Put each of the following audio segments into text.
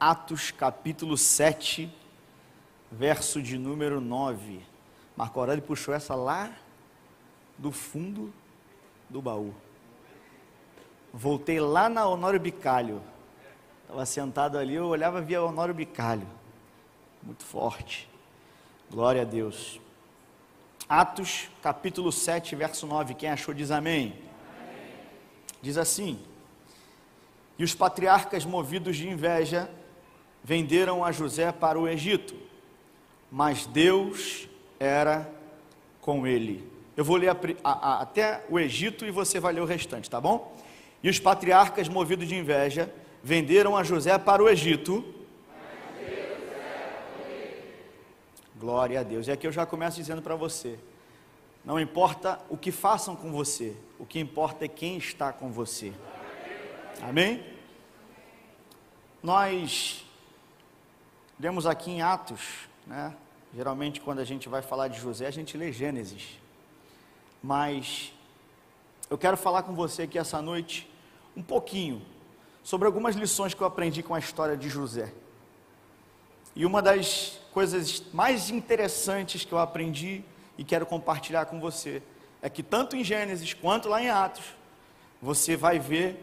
Atos capítulo 7, verso de número 9. Marco Aurélio puxou essa lá do fundo do baú. Voltei lá na Honório Bicalho. Estava sentado ali, eu olhava via Honório Bicalho. Muito forte. Glória a Deus. Atos capítulo 7, verso 9. Quem achou diz amém. amém. Diz assim: E os patriarcas, movidos de inveja, venderam a José para o Egito, mas Deus era com ele. Eu vou ler a, a, a, até o Egito e você vai ler o restante, tá bom? E os patriarcas, movidos de inveja, venderam a José para o Egito. Glória a Deus. E aqui eu já começo dizendo para você: não importa o que façam com você, o que importa é quem está com você. Amém? Nós lemos aqui em Atos, né? Geralmente, quando a gente vai falar de José, a gente lê Gênesis. Mas eu quero falar com você aqui essa noite um pouquinho sobre algumas lições que eu aprendi com a história de José. E uma das coisas mais interessantes que eu aprendi e quero compartilhar com você é que tanto em Gênesis quanto lá em Atos, você vai ver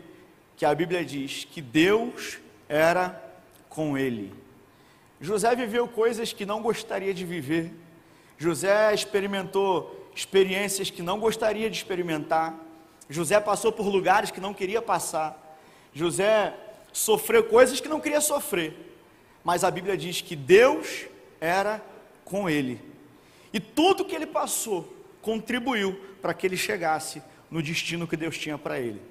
que a Bíblia diz que Deus era com ele. José viveu coisas que não gostaria de viver. José experimentou experiências que não gostaria de experimentar. José passou por lugares que não queria passar. José sofreu coisas que não queria sofrer. Mas a Bíblia diz que Deus era com ele. E tudo que ele passou contribuiu para que ele chegasse no destino que Deus tinha para ele.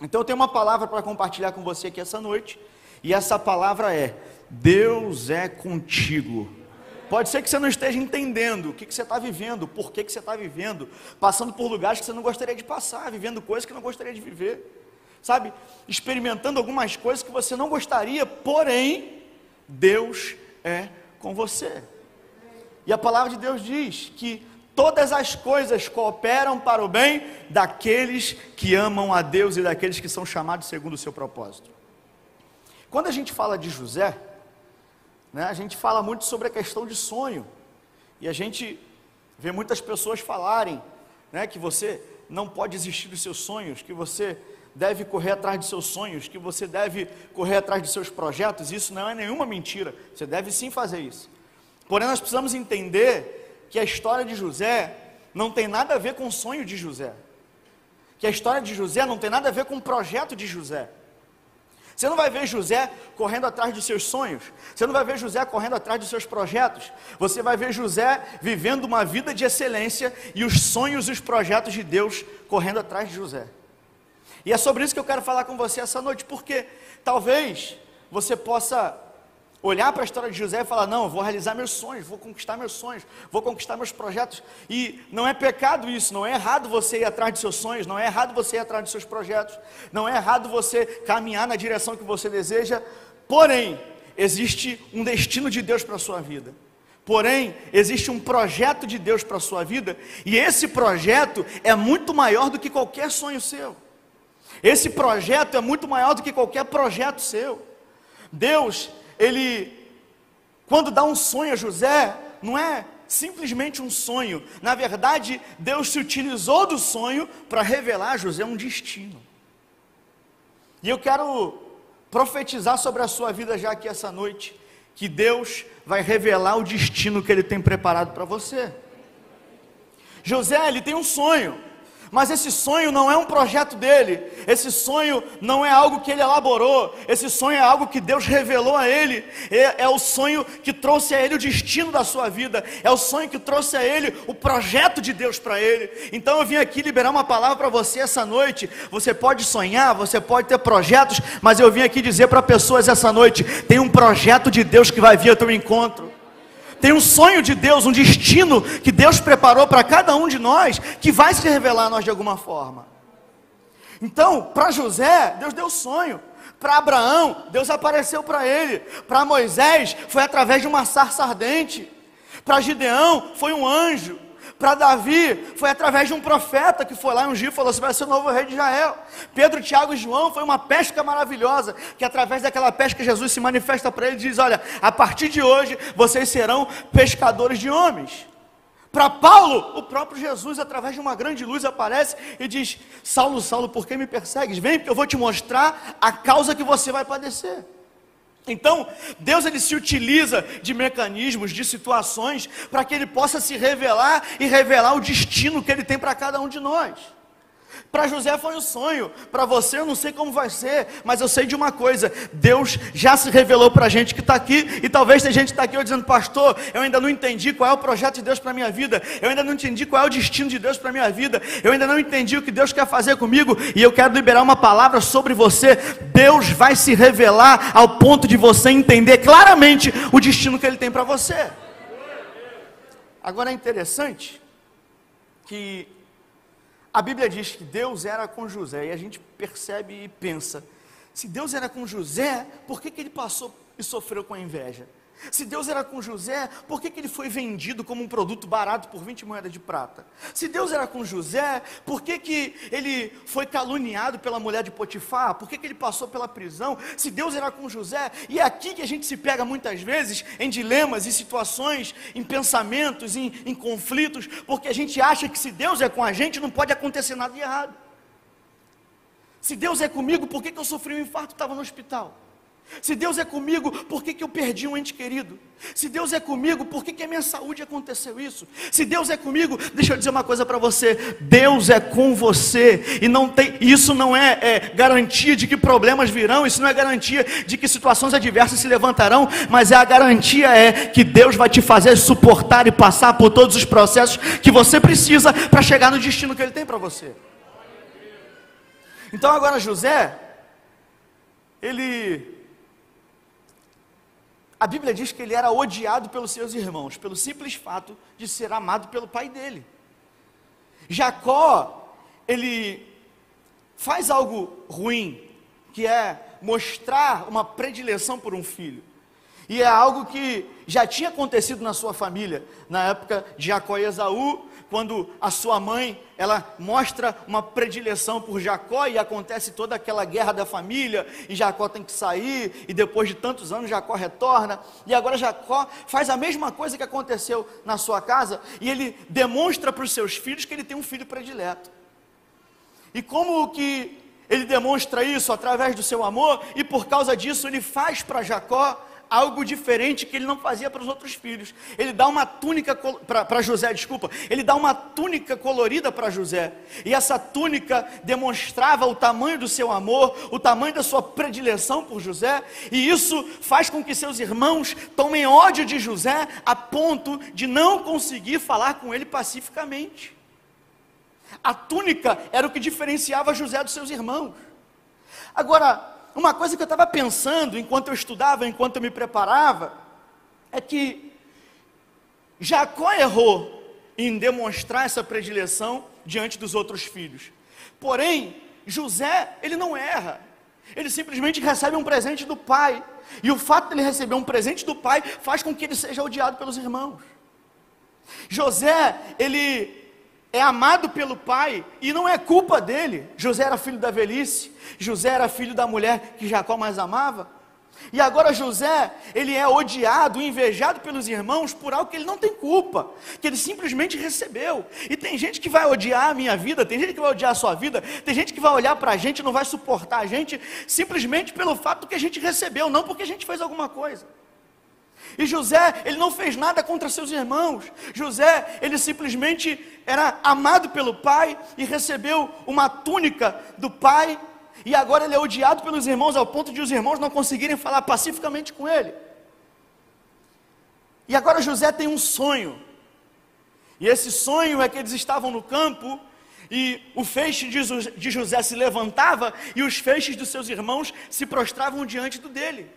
Então eu tenho uma palavra para compartilhar com você aqui essa noite, e essa palavra é: Deus é contigo. Pode ser que você não esteja entendendo o que, que você está vivendo, por que, que você está vivendo, passando por lugares que você não gostaria de passar, vivendo coisas que não gostaria de viver, sabe? Experimentando algumas coisas que você não gostaria, porém, Deus é com você. E a palavra de Deus diz que todas as coisas cooperam para o bem daqueles que amam a Deus e daqueles que são chamados segundo o seu propósito. Quando a gente fala de José, né, a gente fala muito sobre a questão de sonho. E a gente vê muitas pessoas falarem né, que você não pode desistir dos seus sonhos, que você deve correr atrás de seus sonhos, que você deve correr atrás de seus projetos. Isso não é nenhuma mentira. Você deve sim fazer isso. Porém, nós precisamos entender que a história de José não tem nada a ver com o sonho de José. Que a história de José não tem nada a ver com o projeto de José. Você não vai ver José correndo atrás dos seus sonhos. Você não vai ver José correndo atrás dos seus projetos. Você vai ver José vivendo uma vida de excelência e os sonhos e os projetos de Deus correndo atrás de José. E é sobre isso que eu quero falar com você essa noite, porque talvez você possa olhar para a história de José e falar: não, vou realizar meus sonhos, vou conquistar meus sonhos, vou conquistar meus projetos. E não é pecado isso, não é errado você ir atrás de seus sonhos, não é errado você ir atrás de seus projetos, não é errado você caminhar na direção que você deseja. Porém, existe um destino de Deus para a sua vida. Porém, existe um projeto de Deus para a sua vida, e esse projeto é muito maior do que qualquer sonho seu. Esse projeto é muito maior do que qualquer projeto seu. Deus, ele, quando dá um sonho a José, não é simplesmente um sonho. Na verdade, Deus se utilizou do sonho para revelar a José um destino. E eu quero profetizar sobre a sua vida já aqui essa noite, que Deus vai revelar o destino que Ele tem preparado para você. José, ele tem um sonho. Mas esse sonho não é um projeto dele, esse sonho não é algo que ele elaborou, esse sonho é algo que Deus revelou a ele, é, é, o sonho que trouxe a ele o destino da sua vida, é o sonho que trouxe a ele o projeto de Deus para ele. Então eu vim aqui liberar uma palavra para você essa noite. Você pode sonhar, você pode ter projetos, mas eu vim aqui dizer para pessoas essa noite: tem um projeto de Deus que vai vir ao teu encontro tem um sonho de Deus, um destino que Deus preparou para cada um de nós, que vai se revelar a nós de alguma forma. Então, para José, Deus deu sonho. Para Abraão, Deus apareceu para ele. Para Moisés, foi através de uma sarça ardente. Para Gideão, foi um anjo. Para Davi, foi através de um profeta que foi lá um dia e falou: Você vai ser o novo rei de Israel. Pedro, Tiago e João foi uma pesca maravilhosa, que através daquela pesca Jesus se manifesta para ele e diz: Olha, a partir de hoje vocês serão pescadores de homens. Para Paulo, o próprio Jesus, através de uma grande luz, aparece e diz: Saulo, Saulo, por que me persegues? Vem, porque eu vou te mostrar a causa que você vai padecer. Então, Deus ele se utiliza de mecanismos, de situações, para que ele possa se revelar e revelar o destino que ele tem para cada um de nós. Para José foi um sonho, para você eu não sei como vai ser, mas eu sei de uma coisa: Deus já se revelou para a gente que está aqui, e talvez tem gente que está aqui dizendo, pastor, eu ainda não entendi qual é o projeto de Deus para a minha vida, eu ainda não entendi qual é o destino de Deus para a minha vida, eu ainda não entendi o que Deus quer fazer comigo, e eu quero liberar uma palavra sobre você. Deus vai se revelar ao ponto de você entender claramente o destino que Ele tem para você. Agora é interessante que a Bíblia diz que Deus era com José, e a gente percebe e pensa: se Deus era com José, por que, que ele passou e sofreu com a inveja? Se Deus era com José, por que, que ele foi vendido como um produto barato por 20 moedas de prata? Se Deus era com José, por que, que ele foi caluniado pela mulher de Potifar? Por que, que ele passou pela prisão? Se Deus era com José, e é aqui que a gente se pega muitas vezes em dilemas, em situações, em pensamentos, em, em conflitos, porque a gente acha que se Deus é com a gente, não pode acontecer nada de errado. Se Deus é comigo, por que, que eu sofri um infarto e estava no hospital? Se Deus é comigo, por que, que eu perdi um ente querido? Se Deus é comigo, por que, que a minha saúde aconteceu isso? Se Deus é comigo, deixa eu dizer uma coisa para você: Deus é com você, e não tem, isso não é, é, garantia de que problemas virão, isso não é garantia de que situações adversas se levantarão, mas é a garantia é que Deus vai te fazer suportar e passar por todos os processos que você precisa para chegar no destino que Ele tem para você. Então agora José, ele a Bíblia diz que ele era odiado pelos seus irmãos, pelo simples fato de ser amado pelo pai dele. Jacó, ele faz algo ruim, que é mostrar uma predileção por um filho. E é algo que já tinha acontecido na sua família, na época de Jacó e Esaú, quando a sua mãe, ela mostra uma predileção por Jacó e acontece toda aquela guerra da família, e Jacó tem que sair, e depois de tantos anos Jacó retorna, e agora Jacó faz a mesma coisa que aconteceu na sua casa, e ele demonstra para os seus filhos que ele tem um filho predileto. E como que ele demonstra isso através do seu amor, e por causa disso ele faz para Jacó algo diferente que ele não fazia para os outros filhos. Ele dá uma túnica para José, desculpa, ele dá uma túnica colorida para José. E essa túnica demonstrava o tamanho do seu amor, o tamanho da sua predileção por José, e isso faz com que seus irmãos tomem ódio de José a ponto de não conseguir falar com ele pacificamente. A túnica era o que diferenciava José dos seus irmãos. Agora, uma coisa que eu estava pensando enquanto eu estudava, enquanto eu me preparava, é que Jacó errou em demonstrar essa predileção diante dos outros filhos. Porém, José, ele não erra. Ele simplesmente recebe um presente do pai. E o fato de ele receber um presente do pai faz com que ele seja odiado pelos irmãos. José, ele é amado pelo pai e não é culpa dele. José era filho da velhice, José era filho da mulher que Jacó mais amava. E agora José, ele é odiado, invejado pelos irmãos por algo que ele não tem culpa, que ele simplesmente recebeu. E tem gente que vai odiar a minha vida, tem gente que vai odiar a sua vida, tem gente que vai olhar para a gente e não vai suportar a gente simplesmente pelo fato que a gente recebeu, não porque a gente fez alguma coisa. E José, ele não fez nada contra seus irmãos. José, ele simplesmente era amado pelo pai e recebeu uma túnica do pai. E agora ele é odiado pelos irmãos ao ponto de os irmãos não conseguirem falar pacificamente com ele. E agora José tem um sonho. E esse sonho é que eles estavam no campo e o feixe de José se levantava e os feixes dos seus irmãos se prostravam diante do dele.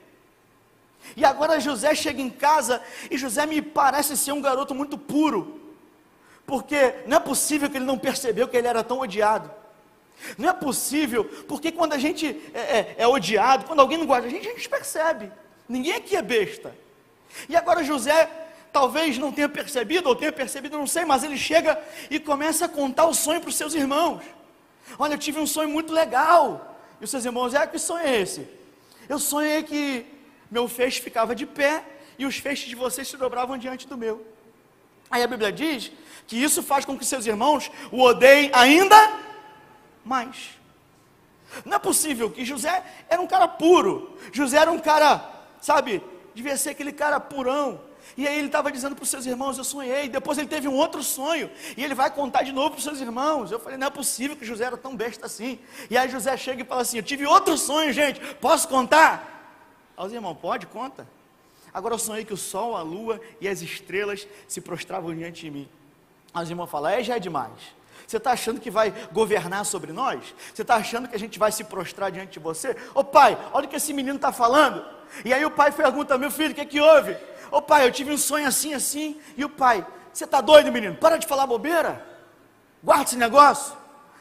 E agora José chega em casa e José me parece ser um garoto muito puro, porque não é possível que ele não percebeu que ele era tão odiado. Não é possível, porque quando a gente é, é, é odiado, quando alguém não gosta da gente, a gente percebe. Ninguém aqui é besta. E agora José talvez não tenha percebido, ou tenha percebido, não sei, mas ele chega e começa a contar o sonho para os seus irmãos. Olha, eu tive um sonho muito legal. E os seus irmãos, é que sonho é esse? Eu sonhei que meu feixe ficava de pé e os feixes de vocês se dobravam diante do meu. Aí a Bíblia diz que isso faz com que seus irmãos o odeiem ainda mais. Não é possível que José era um cara puro, José era um cara, sabe, devia ser aquele cara purão. E aí ele estava dizendo para os seus irmãos: Eu sonhei. Depois ele teve um outro sonho. E ele vai contar de novo para os seus irmãos. Eu falei: Não é possível que José era tão besta assim. E aí José chega e fala assim: Eu tive outro sonho, gente. Posso contar? Aí os irmãos: Pode, conta. Agora eu sonhei que o sol, a lua e as estrelas se prostravam diante de mim. Aí os irmãos falam: É, já é demais. Você está achando que vai governar sobre nós? Você está achando que a gente vai se prostrar diante de você? Ô pai, olha o que esse menino está falando. E aí o pai pergunta: Meu filho, o que, é que houve? Ô pai, eu tive um sonho assim, assim. E o pai: Você está doido, menino? Para de falar bobeira. Guarda esse negócio.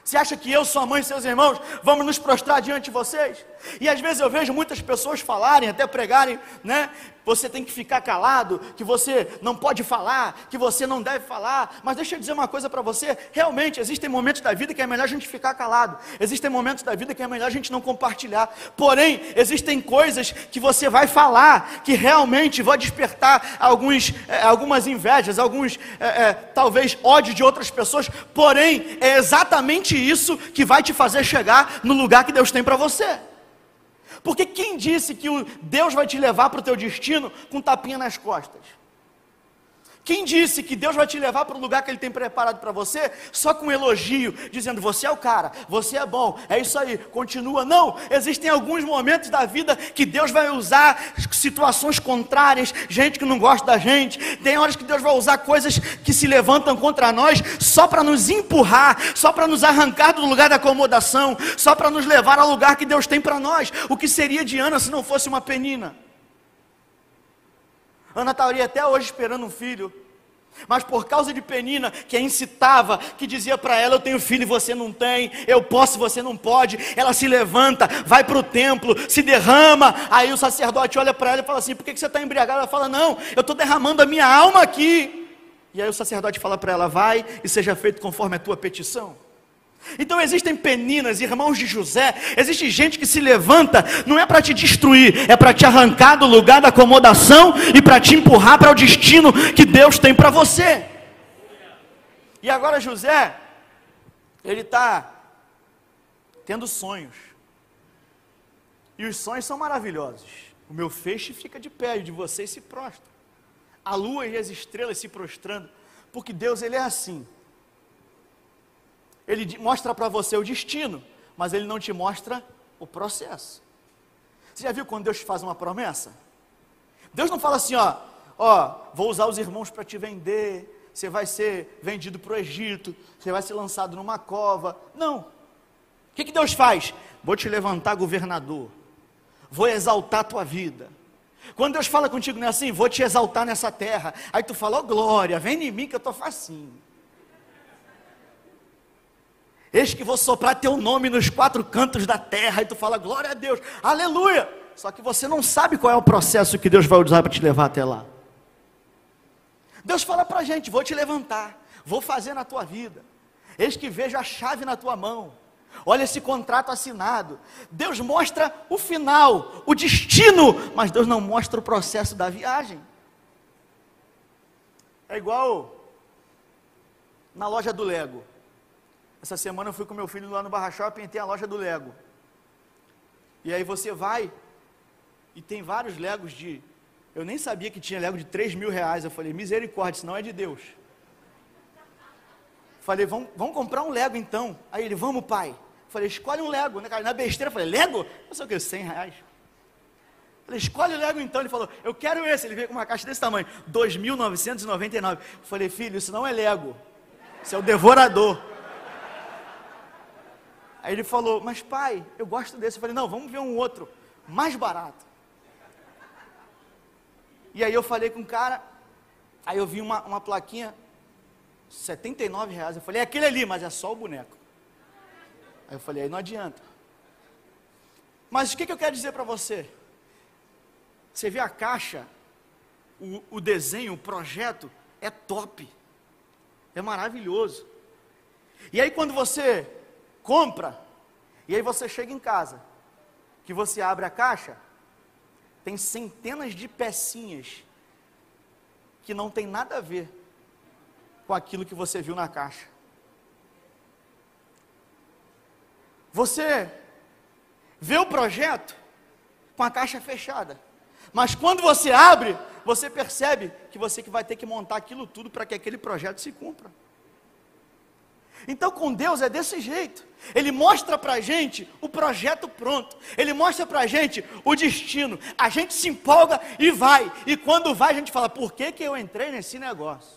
Você acha que eu, sua mãe e seus irmãos vamos nos prostrar diante de vocês? E às vezes eu vejo muitas pessoas falarem, até pregarem, né? Você tem que ficar calado, que você não pode falar, que você não deve falar. Mas deixa eu dizer uma coisa para você: realmente existem momentos da vida que é melhor a gente ficar calado, existem momentos da vida que é melhor a gente não compartilhar. Porém, existem coisas que você vai falar que realmente vão despertar alguns, é, algumas invejas, alguns, é, é, talvez, ódio de outras pessoas. Porém, é exatamente isso que vai te fazer chegar no lugar que Deus tem para você. Porque quem disse que Deus vai te levar para o teu destino com tapinha nas costas? Quem disse que Deus vai te levar para o lugar que Ele tem preparado para você só com elogio, dizendo você é o cara, você é bom, é isso aí, continua? Não, existem alguns momentos da vida que Deus vai usar situações contrárias, gente que não gosta da gente, tem horas que Deus vai usar coisas que se levantam contra nós só para nos empurrar, só para nos arrancar do lugar da acomodação, só para nos levar ao lugar que Deus tem para nós. O que seria de Ana se não fosse uma penina? Ana estaria até hoje esperando um filho. Mas por causa de Penina, que a incitava, que dizia para ela: Eu tenho filho e você não tem, eu posso e você não pode. Ela se levanta, vai para o templo, se derrama. Aí o sacerdote olha para ela e fala assim: Por que você está embriagada? Ela fala: Não, eu estou derramando a minha alma aqui. E aí o sacerdote fala para ela: Vai e seja feito conforme a tua petição. Então existem peninas, irmãos de José, existe gente que se levanta, não é para te destruir, é para te arrancar do lugar da acomodação e para te empurrar para o destino que Deus tem para você. E agora José, ele está tendo sonhos, e os sonhos são maravilhosos. O meu feixe fica de pé, e de vocês se prostra. A lua e as estrelas se prostrando, porque Deus ele é assim. Ele mostra para você o destino, mas ele não te mostra o processo. Você já viu quando Deus faz uma promessa? Deus não fala assim, ó, ó, vou usar os irmãos para te vender, você vai ser vendido para o Egito, você vai ser lançado numa cova. Não. O que, que Deus faz? Vou te levantar governador, vou exaltar a tua vida. Quando Deus fala contigo, não é assim? Vou te exaltar nessa terra. Aí tu fala, ó glória, vem em mim que eu estou facinho. Eis que vou soprar teu nome nos quatro cantos da terra. E tu fala, glória a Deus, aleluia. Só que você não sabe qual é o processo que Deus vai usar para te levar até lá. Deus fala para a gente: vou te levantar, vou fazer na tua vida. Eis que vejo a chave na tua mão. Olha esse contrato assinado. Deus mostra o final, o destino, mas Deus não mostra o processo da viagem. É igual na loja do Lego. Essa semana eu fui com meu filho lá no Barra Shopping e tem a loja do Lego. E aí você vai e tem vários Legos de. Eu nem sabia que tinha Lego de 3 mil reais. Eu falei, misericórdia, isso não é de Deus. Falei, vamos, vamos comprar um Lego então. Aí ele, vamos pai. Falei, escolhe um Lego. Né, Na besteira, eu falei, Lego? Não sei o que, 100 reais. Falei, escolhe o Lego então. Ele falou, eu quero esse. Ele veio com uma caixa desse tamanho, 2.999. Falei, filho, isso não é Lego. Isso é o devorador. Aí ele falou, mas pai, eu gosto desse. Eu falei, não, vamos ver um outro, mais barato. E aí eu falei com o cara, aí eu vi uma, uma plaquinha, 79 reais. Eu falei, é aquele ali, mas é só o boneco. Aí eu falei, aí não adianta. Mas o que, que eu quero dizer para você? Você vê a caixa, o, o desenho, o projeto é top, é maravilhoso. E aí quando você compra, e aí você chega em casa, que você abre a caixa, tem centenas de pecinhas que não tem nada a ver com aquilo que você viu na caixa. Você vê o projeto com a caixa fechada. Mas quando você abre, você percebe que você que vai ter que montar aquilo tudo para que aquele projeto se cumpra. Então com Deus é desse jeito. Ele mostra para a gente o projeto pronto. Ele mostra para a gente o destino. A gente se empolga e vai. E quando vai, a gente fala: por que, que eu entrei nesse negócio?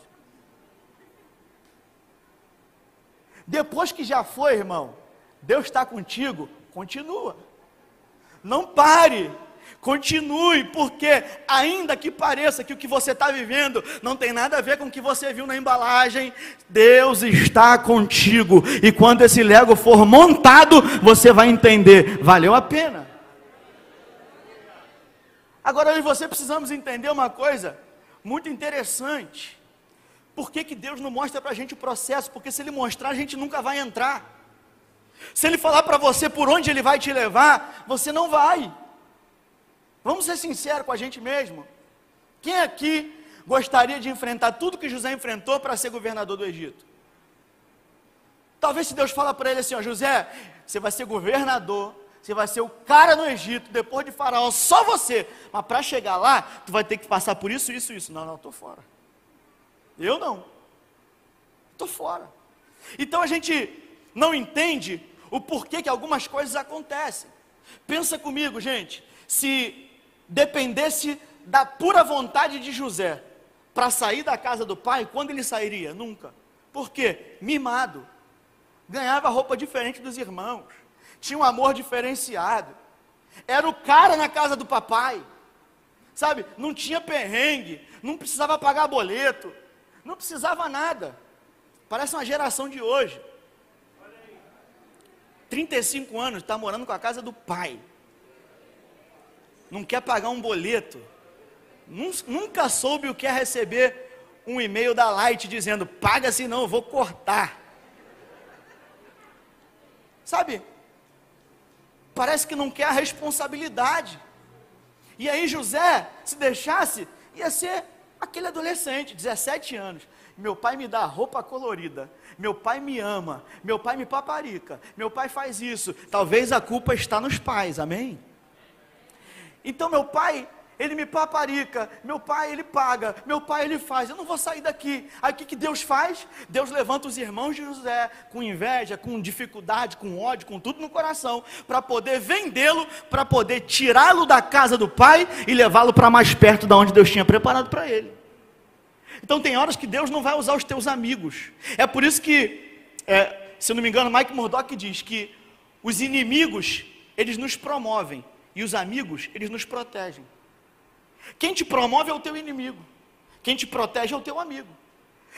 Depois que já foi, irmão, Deus está contigo, continua. Não pare. Continue, porque ainda que pareça que o que você está vivendo não tem nada a ver com o que você viu na embalagem, Deus está contigo. E quando esse Lego for montado, você vai entender, valeu a pena. Agora eu e você precisamos entender uma coisa muito interessante. Por que, que Deus não mostra para a gente o processo? Porque se Ele mostrar, a gente nunca vai entrar. Se Ele falar para você por onde Ele vai te levar, você não vai. Vamos ser sinceros com a gente mesmo. Quem aqui gostaria de enfrentar tudo que José enfrentou para ser governador do Egito? Talvez se Deus fala para ele assim, ó, José, você vai ser governador, você vai ser o cara no Egito, depois de Faraó, só você. Mas para chegar lá, tu vai ter que passar por isso, isso, isso. Não, não, estou fora. Eu não. Estou fora. Então a gente não entende o porquê que algumas coisas acontecem. Pensa comigo, gente. Se dependesse da pura vontade de José para sair da casa do pai, quando ele sairia? Nunca. Por quê? Mimado. Ganhava roupa diferente dos irmãos. Tinha um amor diferenciado. Era o cara na casa do papai. Sabe? Não tinha perrengue. Não precisava pagar boleto. Não precisava nada. Parece uma geração de hoje. 35 anos, está morando com a casa do pai não quer pagar um boleto, nunca soube o que é receber um e-mail da Light dizendo: paga senão eu vou cortar. Sabe? Parece que não quer a responsabilidade. E aí José, se deixasse, ia ser aquele adolescente, 17 anos. Meu pai me dá roupa colorida. Meu pai me ama. Meu pai me paparica. Meu pai faz isso. Talvez a culpa está nos pais, amém? Então meu pai, ele me paparica, meu pai ele paga, meu pai ele faz, eu não vou sair daqui. Aí o que, que Deus faz? Deus levanta os irmãos de José com inveja, com dificuldade, com ódio, com tudo no coração, para poder vendê-lo, para poder tirá-lo da casa do pai e levá-lo para mais perto da onde Deus tinha preparado para ele. Então tem horas que Deus não vai usar os teus amigos. É por isso que, é, se não me engano, Mike Murdock diz que os inimigos, eles nos promovem, e os amigos, eles nos protegem. Quem te promove é o teu inimigo. Quem te protege é o teu amigo.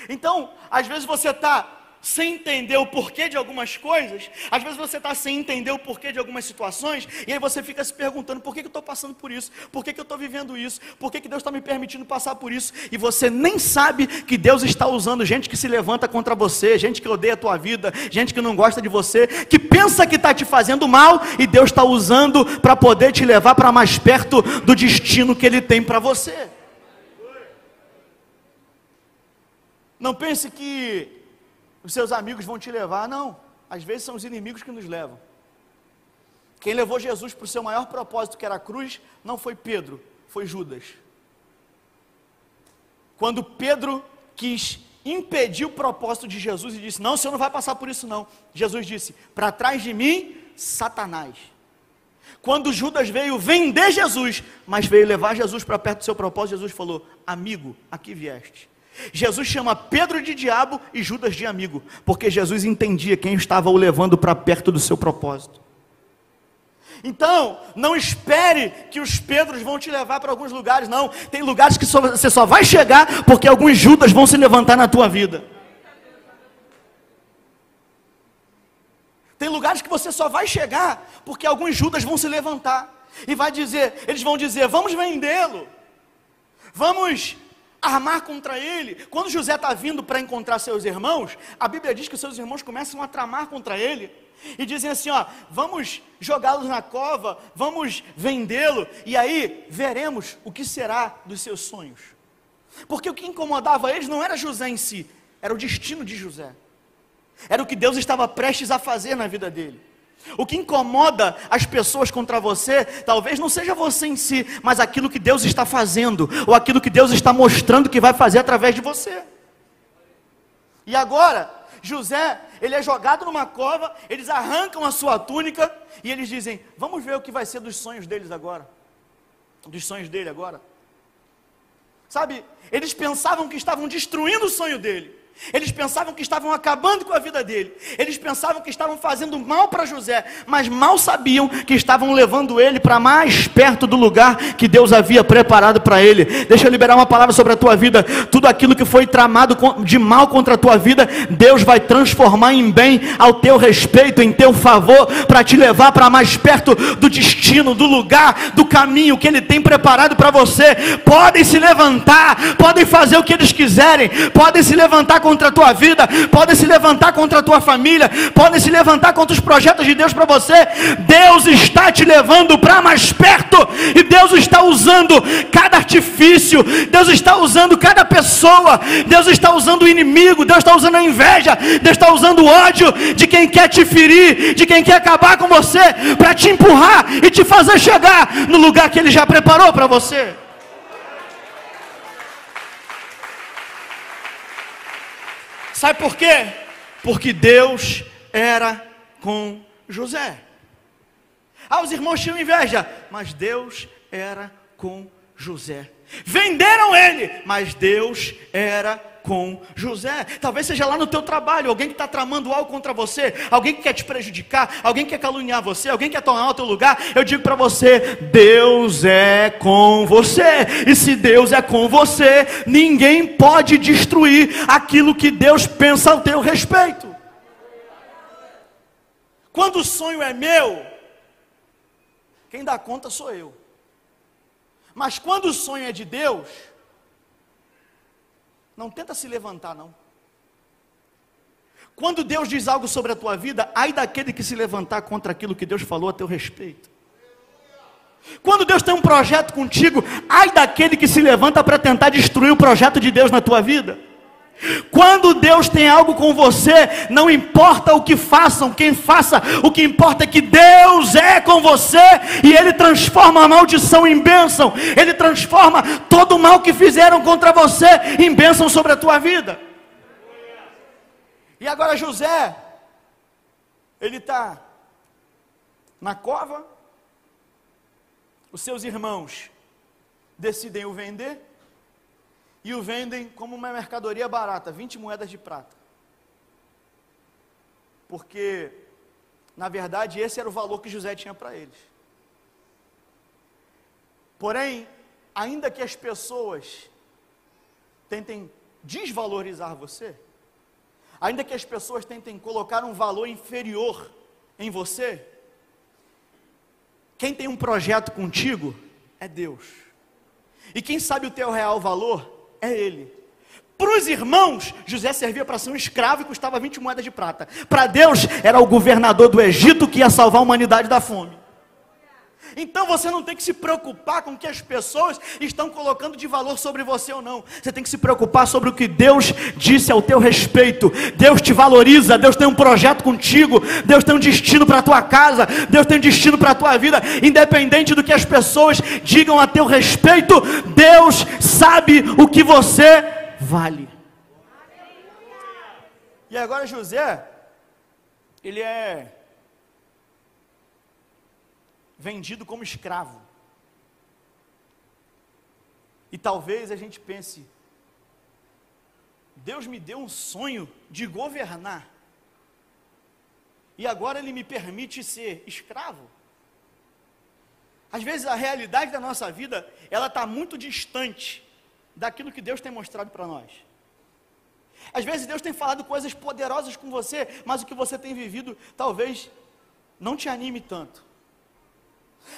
Então, às vezes você está sem entender o porquê de algumas coisas, às vezes você está sem entender o porquê de algumas situações, e aí você fica se perguntando: por que, que eu estou passando por isso? Por que, que eu estou vivendo isso? Por que, que Deus está me permitindo passar por isso? E você nem sabe que Deus está usando gente que se levanta contra você, gente que odeia a tua vida, gente que não gosta de você, que pensa que está te fazendo mal, e Deus está usando para poder te levar para mais perto do destino que Ele tem para você. Não pense que os seus amigos vão te levar. Não, às vezes são os inimigos que nos levam. Quem levou Jesus para o seu maior propósito, que era a cruz, não foi Pedro, foi Judas. Quando Pedro quis impedir o propósito de Jesus e disse: Não, o senhor não vai passar por isso, não. Jesus disse: Para trás de mim, Satanás. Quando Judas veio vender Jesus, mas veio levar Jesus para perto do seu propósito, Jesus falou: Amigo, aqui vieste. Jesus chama Pedro de diabo e Judas de amigo, porque Jesus entendia quem estava o levando para perto do seu propósito. Então, não espere que os Pedros vão te levar para alguns lugares, não. Tem lugares que só, você só vai chegar porque alguns Judas vão se levantar na tua vida. Tem lugares que você só vai chegar porque alguns Judas vão se levantar e vai dizer, eles vão dizer: "Vamos vendê-lo". Vamos armar contra ele. Quando José está vindo para encontrar seus irmãos, a Bíblia diz que seus irmãos começam a tramar contra ele. E dizem assim: ó, vamos jogá-los na cova, vamos vendê-lo, e aí veremos o que será dos seus sonhos. Porque o que incomodava eles não era José em si, era o destino de José, era o que Deus estava prestes a fazer na vida dele. O que incomoda as pessoas contra você, talvez não seja você em si, mas aquilo que Deus está fazendo, ou aquilo que Deus está mostrando que vai fazer através de você. E agora, José, ele é jogado numa cova, eles arrancam a sua túnica e eles dizem: Vamos ver o que vai ser dos sonhos deles agora. Dos sonhos dele agora. Sabe, eles pensavam que estavam destruindo o sonho dele. Eles pensavam que estavam acabando com a vida dele. Eles pensavam que estavam fazendo mal para José, mas mal sabiam que estavam levando ele para mais perto do lugar que Deus havia preparado para ele. Deixa eu liberar uma palavra sobre a tua vida. Tudo aquilo que foi tramado de mal contra a tua vida, Deus vai transformar em bem ao teu respeito, em teu favor, para te levar para mais perto do destino, do lugar, do caminho que ele tem preparado para você. Podem se levantar, podem fazer o que eles quiserem, podem se levantar contra a tua vida, podem se levantar contra a tua família, podem se levantar contra os projetos de Deus para você. Deus está te levando para mais perto, e Deus está usando cada artifício, Deus está usando cada pessoa, Deus está usando o inimigo, Deus está usando a inveja, Deus está usando o ódio de quem quer te ferir, de quem quer acabar com você, para te empurrar e te fazer chegar no lugar que Ele já preparou para você. Sabe por quê? Porque Deus era com José. Ah, os irmãos tinham inveja, mas Deus era com José. Venderam ele, mas Deus era com José. Talvez seja lá no teu trabalho, alguém que está tramando algo contra você, alguém que quer te prejudicar, alguém que quer caluniar você, alguém que quer tomar o teu lugar. Eu digo para você: Deus é com você. E se Deus é com você, ninguém pode destruir aquilo que Deus pensa ao teu respeito. Quando o sonho é meu, quem dá conta sou eu. Mas quando o sonho é de Deus, não tenta se levantar, não. Quando Deus diz algo sobre a tua vida, ai daquele que se levantar contra aquilo que Deus falou a teu respeito. Quando Deus tem um projeto contigo, ai daquele que se levanta para tentar destruir o projeto de Deus na tua vida. Quando Deus tem algo com você, não importa o que façam, quem faça, o que importa é que Deus é com você e Ele transforma a maldição em bênção, Ele transforma todo o mal que fizeram contra você em bênção sobre a tua vida. E agora José, ele está na cova, os seus irmãos decidem o vender e o vendem como uma mercadoria barata, 20 moedas de prata. Porque, na verdade, esse era o valor que José tinha para eles. Porém, ainda que as pessoas tentem desvalorizar você, ainda que as pessoas tentem colocar um valor inferior em você, quem tem um projeto contigo é Deus. E quem sabe o teu real valor é ele. Para os irmãos, José servia para ser um escravo e custava 20 moedas de prata. Para Deus, era o governador do Egito que ia salvar a humanidade da fome. Então você não tem que se preocupar com o que as pessoas estão colocando de valor sobre você ou não. Você tem que se preocupar sobre o que Deus disse ao teu respeito. Deus te valoriza, Deus tem um projeto contigo, Deus tem um destino para a tua casa, Deus tem um destino para a tua vida, independente do que as pessoas digam a teu respeito, Deus sabe o que você vale. E agora José, ele é vendido como escravo. E talvez a gente pense: Deus me deu um sonho de governar, e agora Ele me permite ser escravo. Às vezes a realidade da nossa vida, ela está muito distante daquilo que Deus tem mostrado para nós. Às vezes Deus tem falado coisas poderosas com você, mas o que você tem vivido talvez não te anime tanto.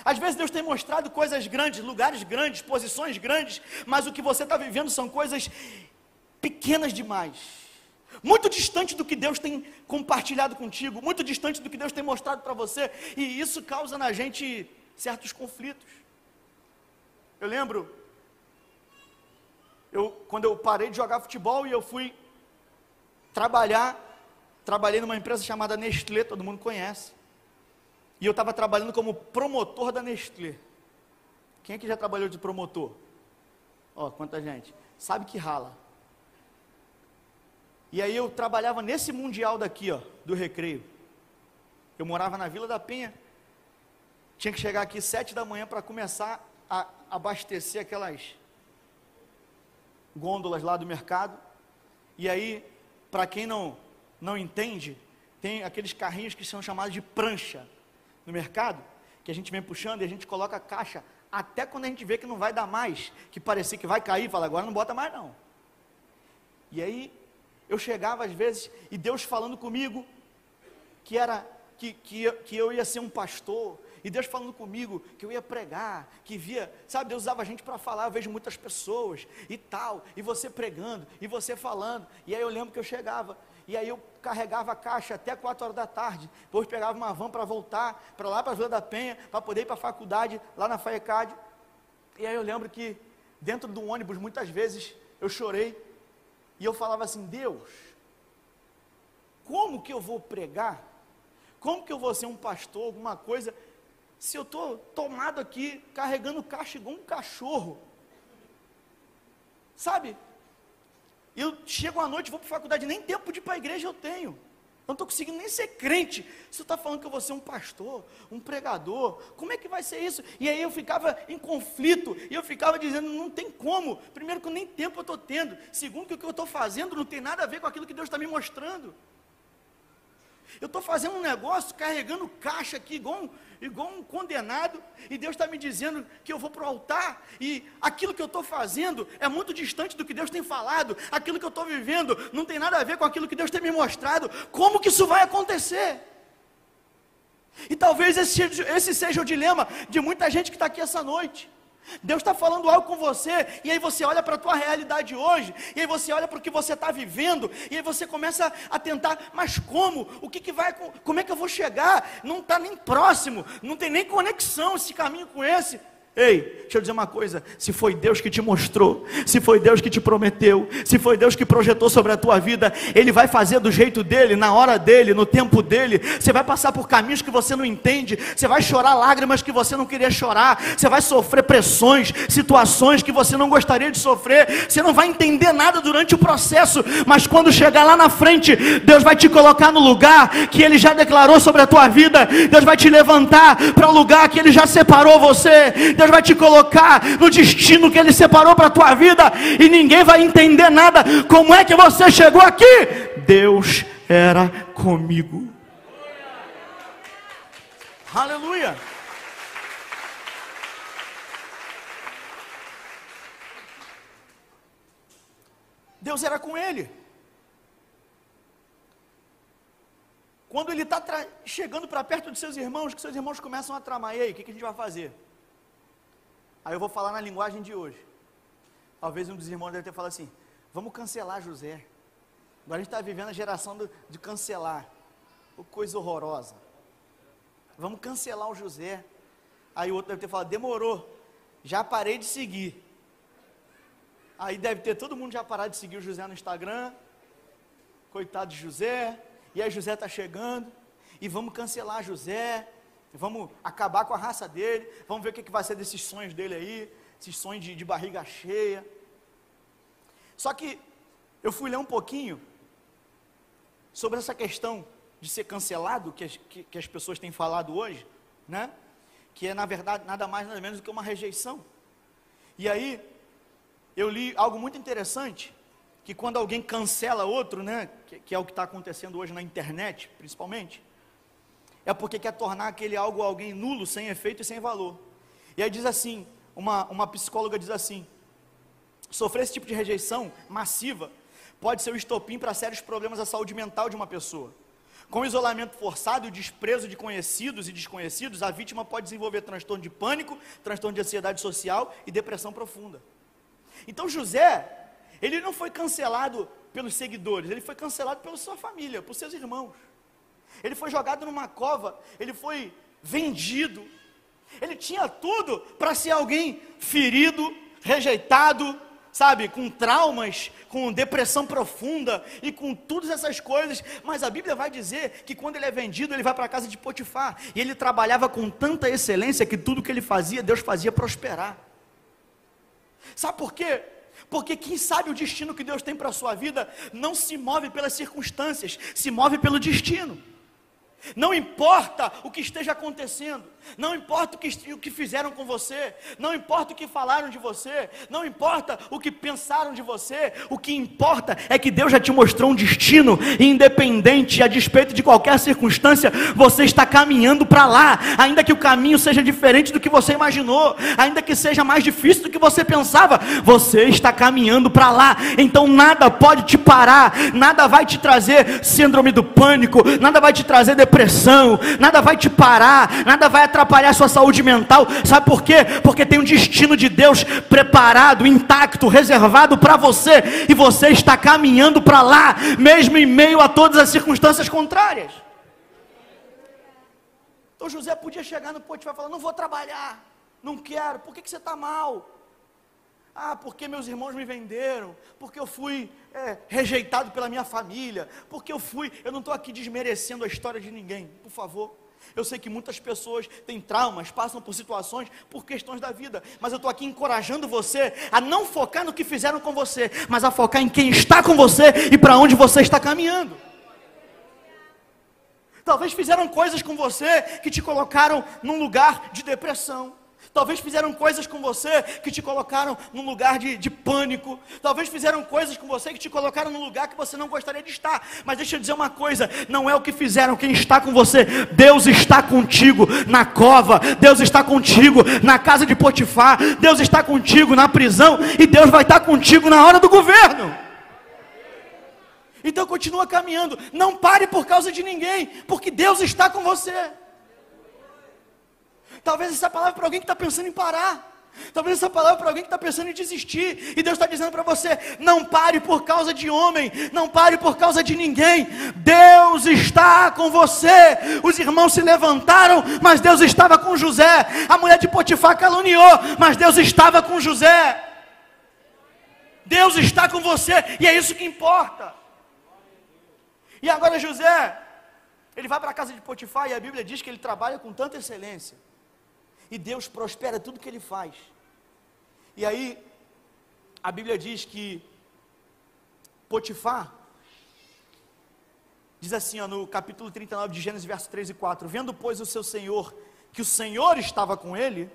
Às vezes Deus tem mostrado coisas grandes, lugares grandes, posições grandes, mas o que você está vivendo são coisas pequenas demais. Muito distante do que Deus tem compartilhado contigo, muito distante do que Deus tem mostrado para você, e isso causa na gente certos conflitos. Eu lembro, eu, quando eu parei de jogar futebol e eu fui trabalhar, trabalhei numa empresa chamada Nestlé, todo mundo conhece. E eu estava trabalhando como promotor da Nestlé. Quem é que já trabalhou de promotor? Ó, quanta gente. Sabe que rala. E aí eu trabalhava nesse mundial daqui, ó, do recreio. Eu morava na Vila da Penha. Tinha que chegar aqui sete da manhã para começar a abastecer aquelas gôndolas lá do mercado. E aí, para quem não não entende, tem aqueles carrinhos que são chamados de prancha no mercado, que a gente vem puxando e a gente coloca a caixa, até quando a gente vê que não vai dar mais, que parecia que vai cair, fala, agora não bota mais não. E aí, eu chegava às vezes, e Deus falando comigo, que era, que, que, que eu ia ser um pastor, e Deus falando comigo que eu ia pregar, que via, sabe, Deus usava a gente para falar, eu vejo muitas pessoas e tal, e você pregando, e você falando, e aí eu lembro que eu chegava, e aí eu carregava a caixa até 4 horas da tarde, depois pegava uma van para voltar para lá para a Vila da Penha, para poder ir para a faculdade, lá na FAECAD. E aí eu lembro que dentro do ônibus, muitas vezes, eu chorei, e eu falava assim, Deus, como que eu vou pregar? Como que eu vou ser um pastor, alguma coisa, se eu estou tomado aqui, carregando caixa igual um cachorro? Sabe? Eu chego à noite, vou para a faculdade, nem tempo de ir para a igreja eu tenho. Eu não estou conseguindo nem ser crente. Você está falando que eu vou ser um pastor, um pregador. Como é que vai ser isso? E aí eu ficava em conflito. E eu ficava dizendo, não tem como. Primeiro que nem tempo eu estou tendo. Segundo que o que eu estou fazendo não tem nada a ver com aquilo que Deus está me mostrando. Eu estou fazendo um negócio, carregando caixa aqui, igual um, igual um condenado, e Deus está me dizendo que eu vou para o altar, e aquilo que eu estou fazendo é muito distante do que Deus tem falado, aquilo que eu estou vivendo não tem nada a ver com aquilo que Deus tem me mostrado. Como que isso vai acontecer? E talvez esse, esse seja o dilema de muita gente que está aqui essa noite. Deus está falando algo com você, e aí você olha para a tua realidade hoje, e aí você olha para o que você está vivendo, e aí você começa a tentar, mas como? O que, que vai, como é que eu vou chegar? Não está nem próximo, não tem nem conexão esse caminho com esse. Ei, deixa eu dizer uma coisa: se foi Deus que te mostrou, se foi Deus que te prometeu, se foi Deus que projetou sobre a tua vida, Ele vai fazer do jeito dele, na hora dele, no tempo dele. Você vai passar por caminhos que você não entende, você vai chorar lágrimas que você não queria chorar, você vai sofrer pressões, situações que você não gostaria de sofrer, você não vai entender nada durante o processo, mas quando chegar lá na frente, Deus vai te colocar no lugar que Ele já declarou sobre a tua vida, Deus vai te levantar para o lugar que Ele já separou você. Deus vai te colocar no destino que Ele separou para a tua vida, e ninguém vai entender nada. Como é que você chegou aqui? Deus era comigo. Aleluia. Deus era com ele. Quando ele está chegando para perto de seus irmãos, que seus irmãos começam a tramar, e aí, o que, que a gente vai fazer? Aí eu vou falar na linguagem de hoje. Talvez um dos irmãos deve ter falado assim: vamos cancelar José. Agora a gente está vivendo a geração do, de cancelar. Oh, coisa horrorosa. Vamos cancelar o José. Aí o outro deve ter falado: demorou. Já parei de seguir. Aí deve ter todo mundo já parado de seguir o José no Instagram. Coitado de José. E aí José está chegando. E vamos cancelar José vamos acabar com a raça dele, vamos ver o que, que vai ser desses sonhos dele aí, esses sonhos de, de barriga cheia. Só que eu fui ler um pouquinho sobre essa questão de ser cancelado, que as, que, que as pessoas têm falado hoje, né? Que é, na verdade, nada mais, nada menos do que uma rejeição. E aí, eu li algo muito interessante, que quando alguém cancela outro, né? Que, que é o que está acontecendo hoje na internet, principalmente é porque quer tornar aquele algo alguém nulo, sem efeito e sem valor. E aí diz assim, uma, uma psicóloga diz assim, sofrer esse tipo de rejeição massiva pode ser o estopim para sérios problemas da saúde mental de uma pessoa, Com o isolamento forçado e o desprezo de conhecidos e desconhecidos, a vítima pode desenvolver transtorno de pânico, transtorno de ansiedade social e depressão profunda. Então José, ele não foi cancelado pelos seguidores, ele foi cancelado pela sua família, por seus irmãos. Ele foi jogado numa cova, ele foi vendido. Ele tinha tudo para ser alguém ferido, rejeitado, sabe, com traumas, com depressão profunda e com todas essas coisas, mas a Bíblia vai dizer que quando ele é vendido, ele vai para a casa de Potifar, e ele trabalhava com tanta excelência que tudo que ele fazia, Deus fazia prosperar. Sabe por quê? Porque quem sabe o destino que Deus tem para a sua vida não se move pelas circunstâncias, se move pelo destino. Não importa o que esteja acontecendo, não importa o que, o que fizeram com você, não importa o que falaram de você, não importa o que pensaram de você, o que importa é que Deus já te mostrou um destino, independente, a despeito de qualquer circunstância, você está caminhando para lá, ainda que o caminho seja diferente do que você imaginou, ainda que seja mais difícil do que você pensava, você está caminhando para lá, então nada pode te parar, nada vai te trazer síndrome do pânico, nada vai te trazer depressão, nada vai te parar, nada vai atrapalhar a sua saúde mental. Sabe por quê? Porque tem um destino de Deus preparado, intacto, reservado para você, e você está caminhando para lá, mesmo em meio a todas as circunstâncias contrárias. Então José podia chegar no Potifar e falar: Não vou trabalhar, não quero, por que, que você está mal? Ah, porque meus irmãos me venderam, porque eu fui é, rejeitado pela minha família, porque eu fui. Eu não estou aqui desmerecendo a história de ninguém, por favor. Eu sei que muitas pessoas têm traumas, passam por situações, por questões da vida, mas eu estou aqui encorajando você a não focar no que fizeram com você, mas a focar em quem está com você e para onde você está caminhando. Talvez fizeram coisas com você que te colocaram num lugar de depressão. Talvez fizeram coisas com você que te colocaram num lugar de, de pânico. Talvez fizeram coisas com você que te colocaram num lugar que você não gostaria de estar. Mas deixa eu dizer uma coisa: não é o que fizeram quem está com você. Deus está contigo na cova. Deus está contigo na casa de Potifar. Deus está contigo na prisão. E Deus vai estar contigo na hora do governo. Então continua caminhando. Não pare por causa de ninguém, porque Deus está com você. Talvez essa palavra para alguém que está pensando em parar. Talvez essa palavra para alguém que está pensando em desistir. E Deus está dizendo para você: não pare por causa de homem, não pare por causa de ninguém. Deus está com você. Os irmãos se levantaram, mas Deus estava com José. A mulher de Potifar caluniou, mas Deus estava com José. Deus está com você, e é isso que importa. E agora José, ele vai para a casa de Potifar, e a Bíblia diz que ele trabalha com tanta excelência e Deus prospera tudo que ele faz. E aí, a Bíblia diz que Potifar, diz assim ó, no capítulo 39 de Gênesis, verso 3 e 4: Vendo, pois, o seu senhor, que o Senhor estava com ele,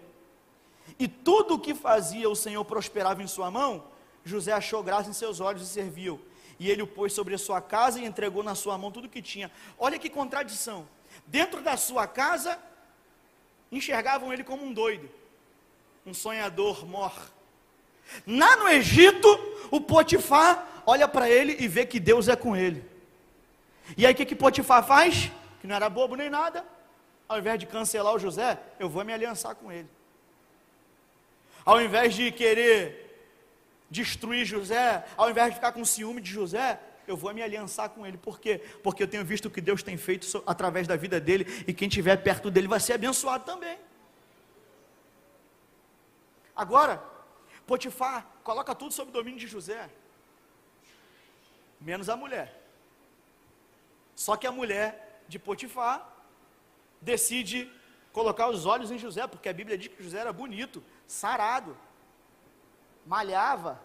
e tudo o que fazia o Senhor prosperava em sua mão, José achou graça em seus olhos e serviu. E ele o pôs sobre a sua casa e entregou na sua mão tudo o que tinha. Olha que contradição. Dentro da sua casa enxergavam ele como um doido, um sonhador mor. Lá no Egito, o Potifar olha para ele e vê que Deus é com ele. E aí o que, que Potifar faz? Que não era bobo nem nada. Ao invés de cancelar o José, eu vou me aliançar com ele. Ao invés de querer destruir José, ao invés de ficar com ciúme de José, eu vou me aliançar com ele. Por quê? Porque eu tenho visto o que Deus tem feito através da vida dele, e quem estiver perto dele vai ser abençoado também. Agora, Potifar coloca tudo sob o domínio de José, menos a mulher. Só que a mulher de Potifar decide colocar os olhos em José, porque a Bíblia diz que José era bonito, sarado, malhava,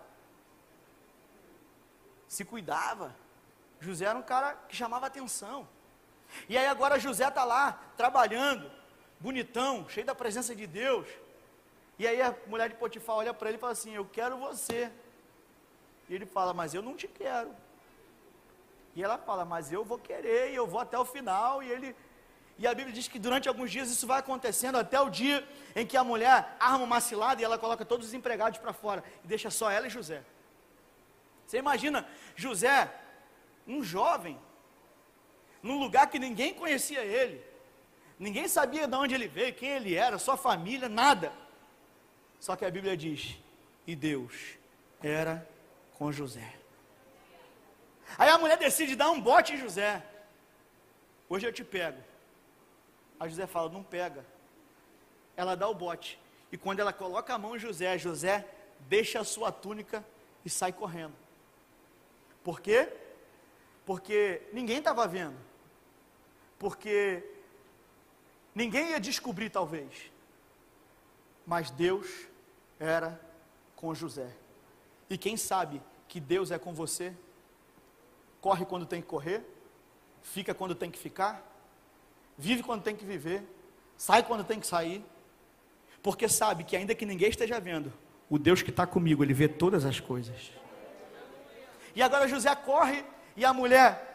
se cuidava. José era um cara que chamava atenção. E aí agora José está lá, trabalhando, bonitão, cheio da presença de Deus. E aí a mulher de Potifar olha para ele e fala assim: Eu quero você. E ele fala: Mas eu não te quero. E ela fala: Mas eu vou querer e eu vou até o final. E ele. E a Bíblia diz que durante alguns dias isso vai acontecendo até o dia em que a mulher arma uma cilada e ela coloca todos os empregados para fora e deixa só ela e José. Você imagina José, um jovem, num lugar que ninguém conhecia ele, ninguém sabia de onde ele veio, quem ele era, sua família, nada. Só que a Bíblia diz: e Deus era com José. Aí a mulher decide dar um bote em José. Hoje eu te pego. A José fala: não pega. Ela dá o bote. E quando ela coloca a mão em José, José deixa a sua túnica e sai correndo. Por quê? Porque ninguém estava vendo. Porque ninguém ia descobrir, talvez. Mas Deus era com José. E quem sabe que Deus é com você, corre quando tem que correr, fica quando tem que ficar, vive quando tem que viver, sai quando tem que sair, porque sabe que ainda que ninguém esteja vendo, o Deus que está comigo, ele vê todas as coisas. E agora José corre e a mulher,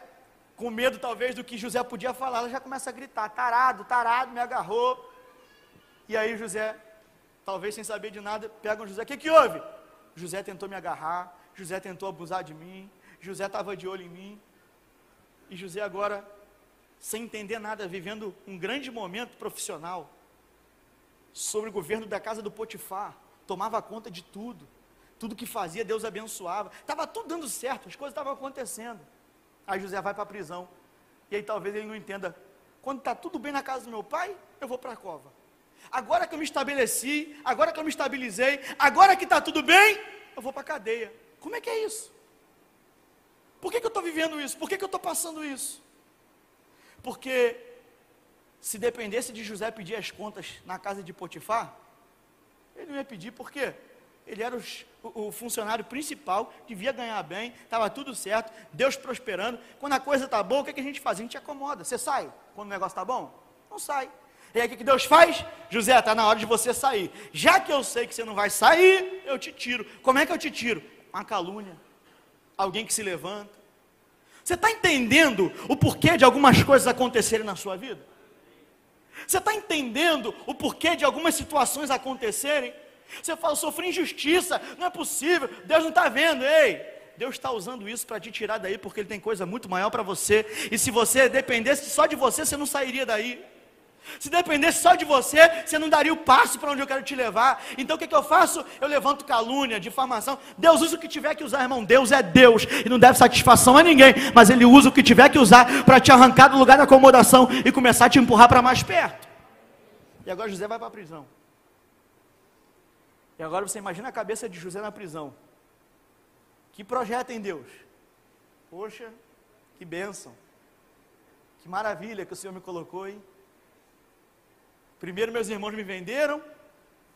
com medo talvez do que José podia falar, ela já começa a gritar: tarado, tarado, me agarrou. E aí José, talvez sem saber de nada, pega José: o que, que houve? José tentou me agarrar, José tentou abusar de mim, José estava de olho em mim. E José agora, sem entender nada, vivendo um grande momento profissional sobre o governo da casa do Potifar, tomava conta de tudo. Tudo que fazia, Deus abençoava. Estava tudo dando certo, as coisas estavam acontecendo. Aí José vai para a prisão. E aí talvez ele não entenda. Quando está tudo bem na casa do meu pai, eu vou para a cova. Agora que eu me estabeleci, agora que eu me estabilizei, agora que está tudo bem, eu vou para a cadeia. Como é que é isso? Por que, que eu estou vivendo isso? Por que, que eu estou passando isso? Porque se dependesse de José pedir as contas na casa de Potifar, ele não ia pedir, por quê? Ele era o, o, funcionário principal, devia ganhar bem, estava tudo certo, Deus prosperando. Quando a coisa está boa, o que, que a gente faz? A gente acomoda. Você sai quando o negócio está bom? Não sai. E aí o que, que Deus faz? José, está na hora de você sair. Já que eu sei que você não vai sair, eu te tiro. Como é que eu te tiro? Uma calúnia alguém que se levanta. Você está entendendo o porquê de algumas coisas acontecerem na sua vida? Você está entendendo o porquê de algumas situações acontecerem? Você fala, eu sofri injustiça, não é possível, Deus não está vendo, ei, Deus está usando isso para te tirar daí, porque Ele tem coisa muito maior para você, e se você dependesse só de você, você não sairia daí. Se dependesse só de você, você não daria o passo para onde eu quero te levar. Então o que, que eu faço? Eu levanto calúnia, difamação. Deus usa o que tiver que usar, irmão. Deus é Deus e não deve satisfação a ninguém. Mas Ele usa o que tiver que usar para te arrancar do lugar da acomodação e começar a te empurrar para mais perto. E agora José vai para a prisão. E agora você imagina a cabeça de José na prisão. Que projeto em Deus? Poxa, que bênção. Que maravilha que o Senhor me colocou, hein? Primeiro meus irmãos me venderam,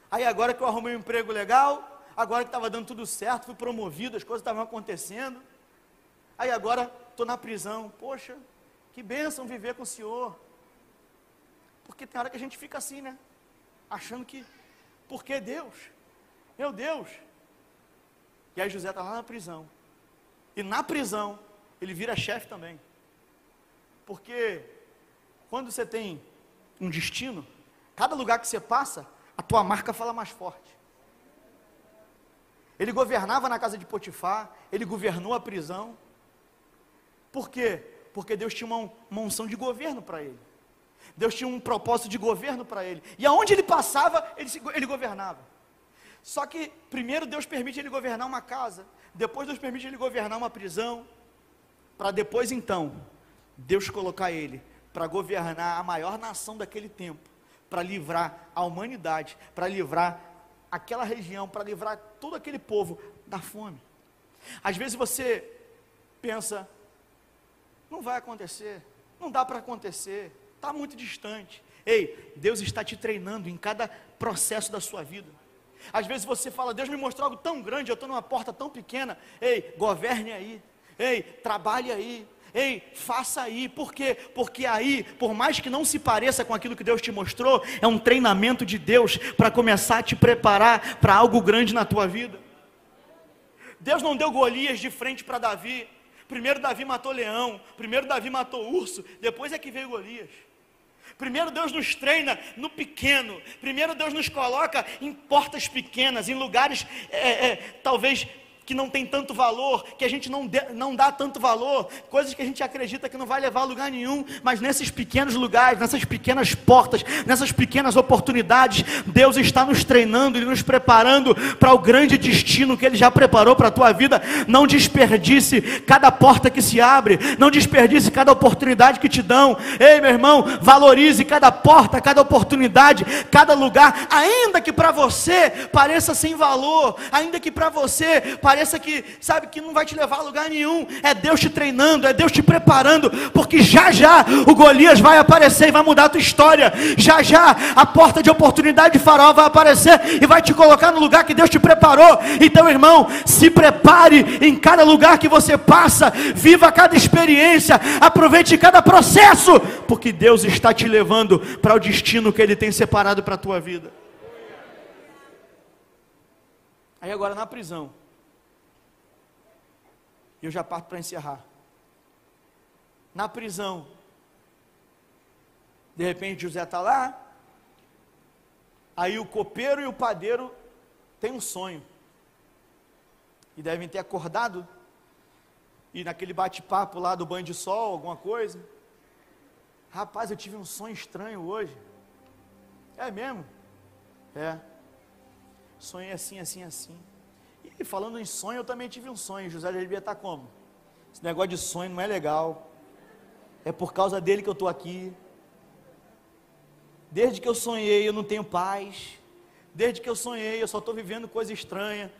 aí agora que eu arrumei um emprego legal, agora que estava dando tudo certo, fui promovido, as coisas estavam acontecendo. Aí agora estou na prisão. Poxa, que bênção viver com o Senhor. Porque tem hora que a gente fica assim, né? Achando que, por que Deus? Meu Deus. E aí José está lá na prisão. E na prisão, ele vira chefe também. Porque quando você tem um destino, Cada lugar que você passa, a tua marca fala mais forte. Ele governava na casa de Potifar, ele governou a prisão. Por quê? Porque Deus tinha uma, unção de governo para ele. Deus tinha um propósito de governo para ele. E aonde ele passava, ele, ele governava. Só que primeiro Deus permite ele governar uma casa, depois Deus permite ele governar uma prisão, para depois então Deus colocar ele para governar a maior nação daquele tempo para livrar a humanidade, para livrar aquela região, para livrar todo aquele povo da fome. Às vezes você pensa, não vai acontecer, não dá para acontecer, está muito distante. Ei, Deus está te treinando em cada processo da sua vida. Às vezes você fala, Deus me mostrou algo tão grande, eu estou numa porta tão pequena. Ei, governe aí. Ei, trabalhe aí. Ei, faça aí. Por quê? Porque aí, por mais que não se pareça com aquilo que Deus te mostrou, é um treinamento de Deus para começar a te preparar para algo grande na tua vida. Deus não deu Golias de frente para Davi. Primeiro Davi matou leão, primeiro Davi matou urso, depois é que veio Golias. Primeiro Deus nos treina no pequeno. Primeiro Deus nos coloca em portas pequenas, em lugares é, é, talvez que não tem tanto valor, que a gente não, não dá tanto valor, coisas que a gente acredita que não vai levar a lugar nenhum, mas nesses pequenos lugares, nessas pequenas portas, nessas pequenas oportunidades, Deus está nos treinando e nos preparando para o grande destino que Ele já preparou para a tua vida. Não desperdice cada porta que se abre, não desperdice cada oportunidade que te dão. Ei, meu irmão, valorize cada porta, cada oportunidade, cada lugar, ainda que para você pareça sem valor, ainda que para você pareça pareça que, sabe, que não vai te levar a lugar nenhum. É Deus te treinando, é Deus te preparando, porque já já o Golias vai aparecer e vai mudar a tua história. Já já a porta de oportunidade de Faraó vai aparecer e vai te colocar no lugar que Deus te preparou. Então, irmão, se prepare em cada lugar que você passa, viva cada experiência, aproveite cada processo, porque Deus está te levando para o destino que Ele tem separado para a tua vida. Aí agora na prisão. E eu já parto para encerrar. Na prisão, de repente José está lá, aí o copeiro e o padeiro têm um sonho. E devem ter acordado, e naquele bate-papo lá do banho de sol, alguma coisa. Rapaz, eu tive um sonho estranho hoje. É mesmo? É. Sonhei assim, assim, assim. E falando em sonho, eu também tive um sonho. José já devia estar como? Esse negócio de sonho não é legal. É por causa dele que eu estou aqui. Desde que eu sonhei, eu não tenho paz. Desde que eu sonhei, eu só estou vivendo coisa estranha.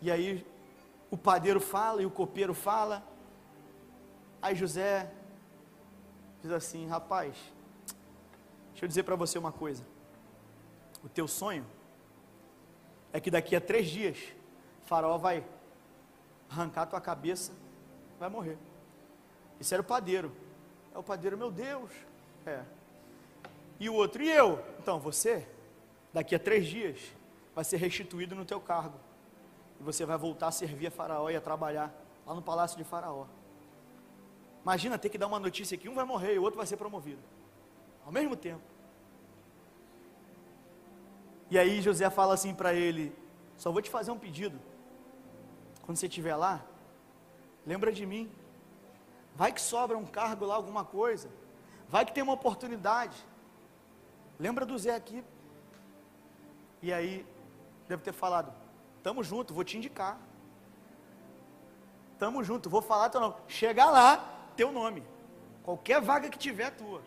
E aí, o padeiro fala e o copeiro fala. Aí José diz assim: Rapaz, deixa eu dizer para você uma coisa. O teu sonho é que daqui a três dias Faraó vai arrancar a tua cabeça, vai morrer. Isso era o padeiro. É o padeiro, meu Deus. É. E o outro, e eu? Então, você, daqui a três dias, vai ser restituído no teu cargo. E você vai voltar a servir a Faraó e a trabalhar lá no palácio de Faraó. Imagina ter que dar uma notícia que um vai morrer e o outro vai ser promovido. Ao mesmo tempo. E aí José fala assim para ele: Só vou te fazer um pedido. Quando você estiver lá, lembra de mim. Vai que sobra um cargo lá, alguma coisa. Vai que tem uma oportunidade. Lembra do Zé aqui. E aí, deve ter falado: Tamo junto, vou te indicar. Tamo junto, vou falar teu nome. Chegar lá, teu nome. Qualquer vaga que tiver, é tua.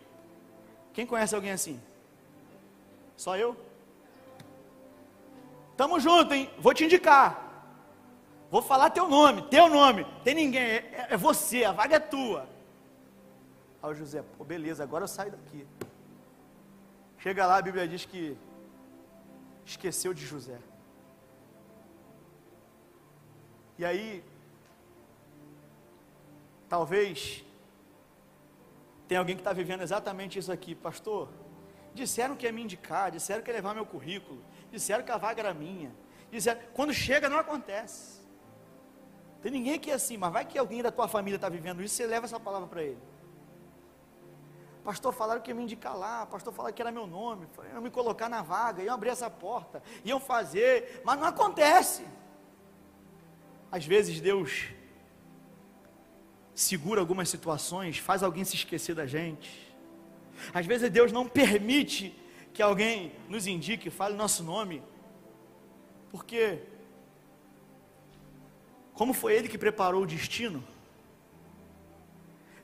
Quem conhece alguém assim? Só eu? Tamo junto, hein? Vou te indicar. Vou falar teu nome, teu nome. Tem ninguém, é, é você, a vaga é tua. Aí o José, pô, beleza, agora eu saio daqui. Chega lá, a Bíblia diz que esqueceu de José. E aí, talvez, tem alguém que está vivendo exatamente isso aqui, pastor. Disseram que ia me indicar, disseram que ia levar meu currículo, disseram que a vaga era minha. Disseram, quando chega, não acontece. Tem ninguém é assim, mas vai que alguém da tua família está vivendo isso, você leva essa palavra para ele. Pastor, falaram que ia me indicar lá, pastor falaram que era meu nome, iam me colocar na vaga, iam abrir essa porta, iam fazer, mas não acontece. Às vezes Deus segura algumas situações, faz alguém se esquecer da gente. Às vezes Deus não permite que alguém nos indique, fale nosso nome, porque como foi ele que preparou o destino,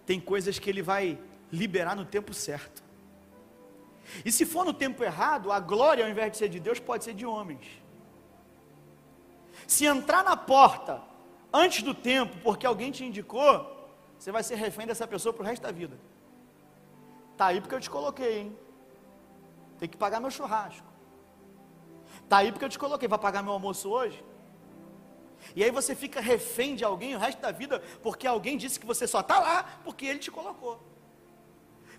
tem coisas que ele vai liberar no tempo certo. E se for no tempo errado, a glória, ao invés de ser de Deus, pode ser de homens. Se entrar na porta antes do tempo, porque alguém te indicou, você vai ser refém dessa pessoa para o resto da vida. Tá aí porque eu te coloquei, hein? Tem que pagar meu churrasco. Tá aí porque eu te coloquei. Vai pagar meu almoço hoje? E aí você fica refém de alguém o resto da vida, porque alguém disse que você só está lá porque ele te colocou.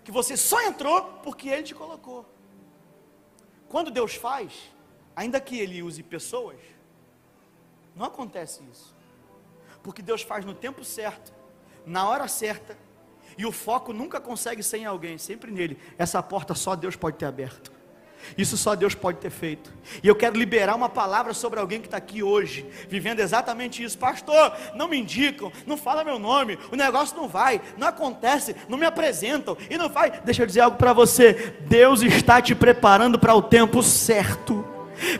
Que você só entrou porque ele te colocou. Quando Deus faz, ainda que ele use pessoas, não acontece isso. Porque Deus faz no tempo certo, na hora certa, e o foco nunca consegue ser em alguém, sempre nele. Essa porta só Deus pode ter aberto. Isso só Deus pode ter feito. E eu quero liberar uma palavra sobre alguém que está aqui hoje, vivendo exatamente isso. Pastor, não me indicam, não fala meu nome, o negócio não vai, não acontece, não me apresentam e não vai. Deixa eu dizer algo para você: Deus está te preparando para o tempo certo.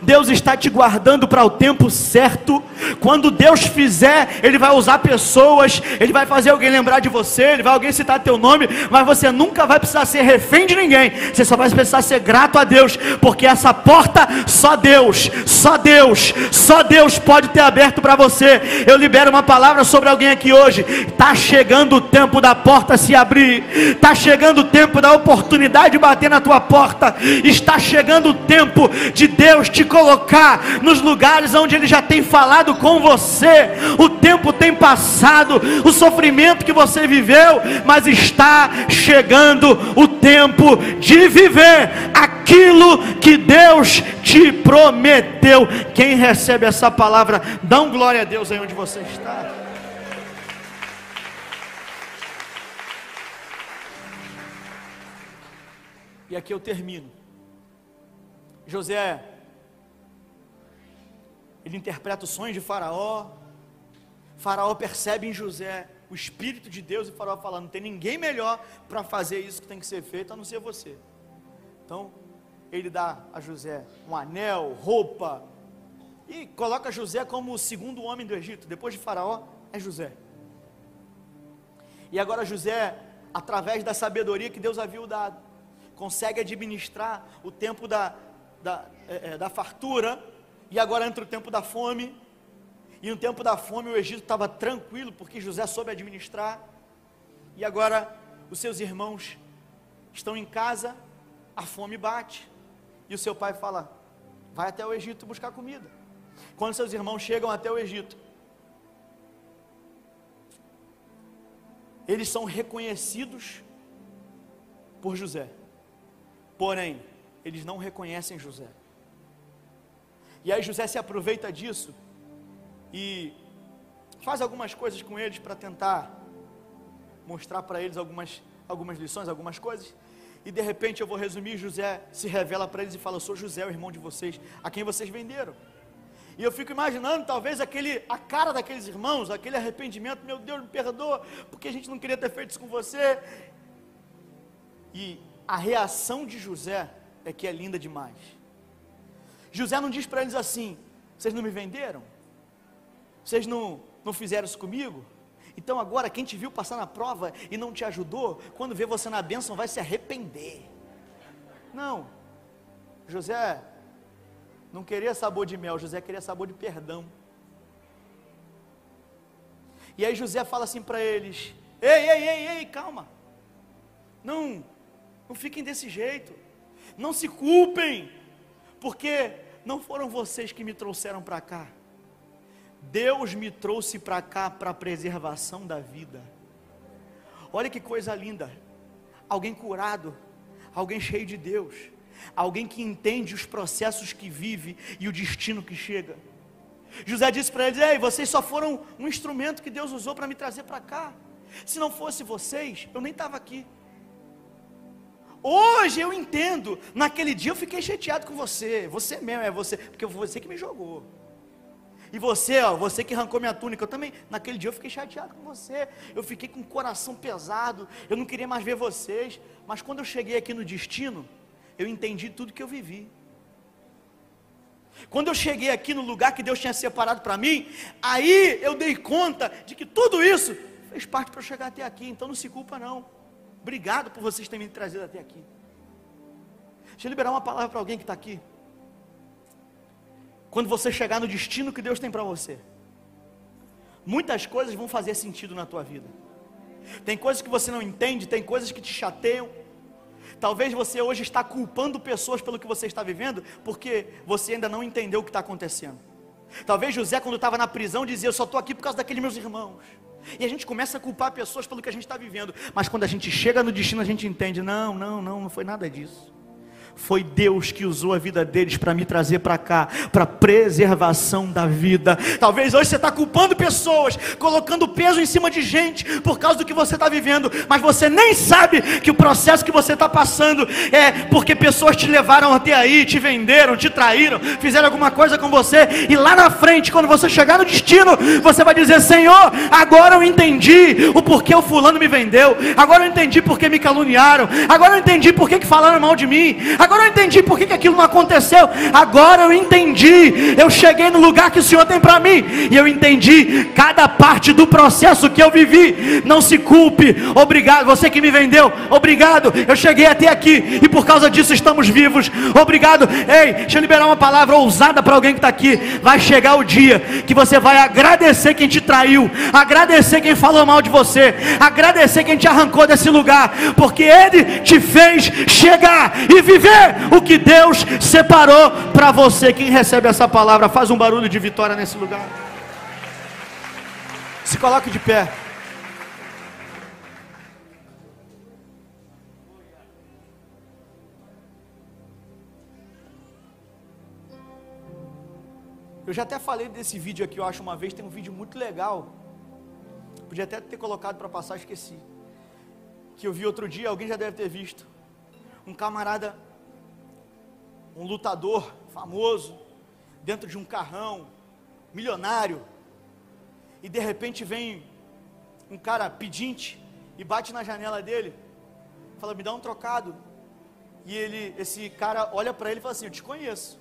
Deus está te guardando para o tempo certo. Quando Deus fizer, Ele vai usar pessoas, Ele vai fazer alguém lembrar de você, Ele vai alguém citar teu nome, mas você nunca vai precisar ser refém de ninguém. Você só vai precisar ser grato a Deus, porque essa porta só Deus, só Deus, só Deus pode ter aberto para você. Eu libero uma palavra sobre alguém aqui hoje. Está chegando o tempo da porta se abrir. Está chegando o tempo da oportunidade bater na tua porta. Está chegando o tempo de Deus te colocar nos lugares onde Ele já tem falado com você. O tempo tem passado, o sofrimento que você viveu, mas está chegando o tempo de viver aquilo que Deus te prometeu. Quem recebe essa palavra, um glória a Deus aí onde você está. E aqui eu termino. José ele interpreta os sonhos de Faraó. Faraó percebe em José o Espírito de Deus e Faraó fala: não tem ninguém melhor para fazer isso que tem que ser feito a não ser você. Então, ele dá a José um anel, roupa, e coloca José como o segundo homem do Egito. Depois de Faraó, é José. E agora José, através da sabedoria que Deus havia dado, consegue administrar o tempo da, da, é, da fartura e agora entra o tempo da fome. E no tempo da fome o Egito estava tranquilo, porque José soube administrar. E agora os seus irmãos estão em casa, a fome bate. E o seu pai fala: vai até o Egito buscar comida. Quando seus irmãos chegam até o Egito, eles são reconhecidos por José. Porém, eles não reconhecem José. E aí José se aproveita disso e faz algumas coisas com eles para tentar mostrar para eles algumas, algumas lições, algumas coisas. E de repente eu vou resumir: José se revela para eles e fala: Eu sou José, o irmão de vocês, a quem vocês venderam. E eu fico imaginando, talvez, aquele, a cara daqueles irmãos, aquele arrependimento: Meu Deus, me perdoa, porque a gente não queria ter feito isso com você. E a reação de José é que é linda demais. José não diz para eles assim: vocês não me venderam? Vocês não, não fizeram isso comigo? Então agora quem te viu passar na prova e não te ajudou, quando vê você na bênção vai se arrepender. Não, José não queria sabor de mel, José queria sabor de perdão. E aí José fala assim para eles: Ei, ei, ei, ei, calma. Não, não fiquem desse jeito. Não se culpem porque não foram vocês que me trouxeram para cá. Deus me trouxe para cá para a preservação da vida. Olha que coisa linda. Alguém curado, alguém cheio de Deus, alguém que entende os processos que vive e o destino que chega. José disse para eles: Ei, vocês só foram um instrumento que Deus usou para me trazer para cá. Se não fosse vocês, eu nem estava aqui. Hoje eu entendo. Naquele dia eu fiquei chateado com você. Você mesmo, é você. Porque você que me jogou. E você, ó, você que arrancou minha túnica, eu também, naquele dia eu fiquei chateado com você. Eu fiquei com o coração pesado. Eu não queria mais ver vocês. Mas quando eu cheguei aqui no destino, eu entendi tudo que eu vivi. Quando eu cheguei aqui no lugar que Deus tinha separado para mim, aí eu dei conta de que tudo isso fez parte para eu chegar até aqui. Então não se culpa não. Obrigado por vocês terem me trazido até aqui. Deixa eu liberar uma palavra para alguém que está aqui. Quando você chegar no destino que Deus tem para você, muitas coisas vão fazer sentido na tua vida. Tem coisas que você não entende, tem coisas que te chateiam. Talvez você hoje está culpando pessoas pelo que você está vivendo, porque você ainda não entendeu o que está acontecendo. Talvez José, quando estava na prisão, dizia: Eu só estou aqui por causa daqueles meus irmãos. E a gente começa a culpar pessoas pelo que a gente está vivendo. Mas quando a gente chega no destino, a gente entende: não, não, não, não foi nada disso. Foi Deus que usou a vida deles para me trazer para cá, para preservação da vida. Talvez hoje você está culpando pessoas, colocando peso em cima de gente por causa do que você está vivendo, mas você nem sabe que o processo que você está passando é porque pessoas te levaram até aí, te venderam, te traíram, fizeram alguma coisa com você, e lá na frente, quando você chegar no destino, você vai dizer: Senhor, agora eu entendi o porquê o fulano me vendeu, agora eu entendi porque me caluniaram, agora eu entendi porque que falaram mal de mim. Agora eu entendi por que, que aquilo não aconteceu. Agora eu entendi. Eu cheguei no lugar que o Senhor tem para mim. E eu entendi cada parte do processo que eu vivi. Não se culpe. Obrigado. Você que me vendeu. Obrigado. Eu cheguei até aqui. E por causa disso estamos vivos. Obrigado. Ei, deixa eu liberar uma palavra ousada para alguém que está aqui. Vai chegar o dia que você vai agradecer quem te traiu. Agradecer quem falou mal de você. Agradecer quem te arrancou desse lugar. Porque Ele te fez chegar e viver o que Deus separou para você. Quem recebe essa palavra, faz um barulho de vitória nesse lugar. Se coloque de pé. Eu já até falei desse vídeo aqui, eu acho uma vez, tem um vídeo muito legal. Podia até ter colocado para passar, esqueci. Que eu vi outro dia, alguém já deve ter visto. Um camarada um lutador famoso, dentro de um carrão, milionário, e de repente vem um cara pedinte e bate na janela dele, fala: "Me dá um trocado". E ele, esse cara olha para ele e fala assim: "Eu te conheço".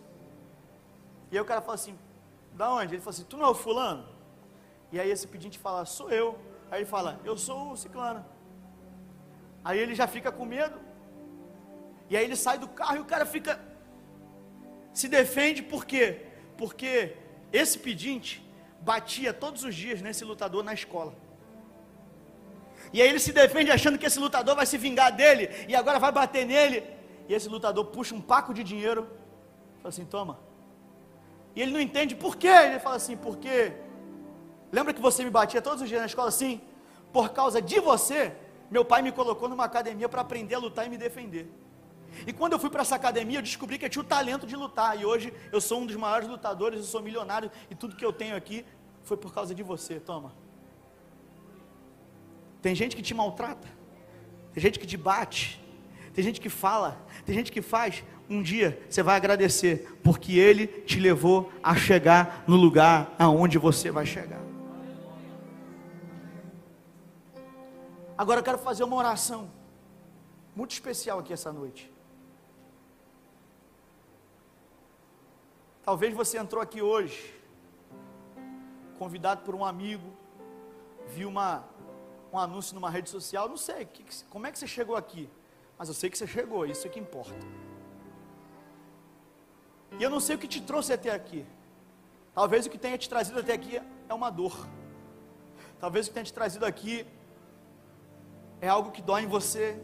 E aí o cara fala assim: "Da onde?". Ele fala assim: "Tu não é o fulano?". E aí esse pedinte fala: "Sou eu". Aí ele fala: "Eu sou o ciclano". Aí ele já fica com medo. E aí ele sai do carro e o cara fica se defende por quê? Porque esse pedinte batia todos os dias nesse lutador na escola. E aí ele se defende achando que esse lutador vai se vingar dele e agora vai bater nele. E esse lutador puxa um paco de dinheiro, fala assim: toma. E ele não entende por quê. Ele fala assim: porque lembra que você me batia todos os dias na escola assim? Por causa de você, meu pai me colocou numa academia para aprender a lutar e me defender. E quando eu fui para essa academia, eu descobri que eu tinha o talento de lutar. E hoje eu sou um dos maiores lutadores, eu sou milionário. E tudo que eu tenho aqui foi por causa de você. Toma. Tem gente que te maltrata. Tem gente que te bate. Tem gente que fala. Tem gente que faz. Um dia você vai agradecer, porque Ele te levou a chegar no lugar aonde você vai chegar. Agora eu quero fazer uma oração muito especial aqui essa noite. Talvez você entrou aqui hoje, convidado por um amigo, viu uma, um anúncio numa rede social, não sei, que, como é que você chegou aqui? Mas eu sei que você chegou, isso é que importa. E eu não sei o que te trouxe até aqui. Talvez o que tenha te trazido até aqui é uma dor. Talvez o que tenha te trazido aqui é algo que dói em você.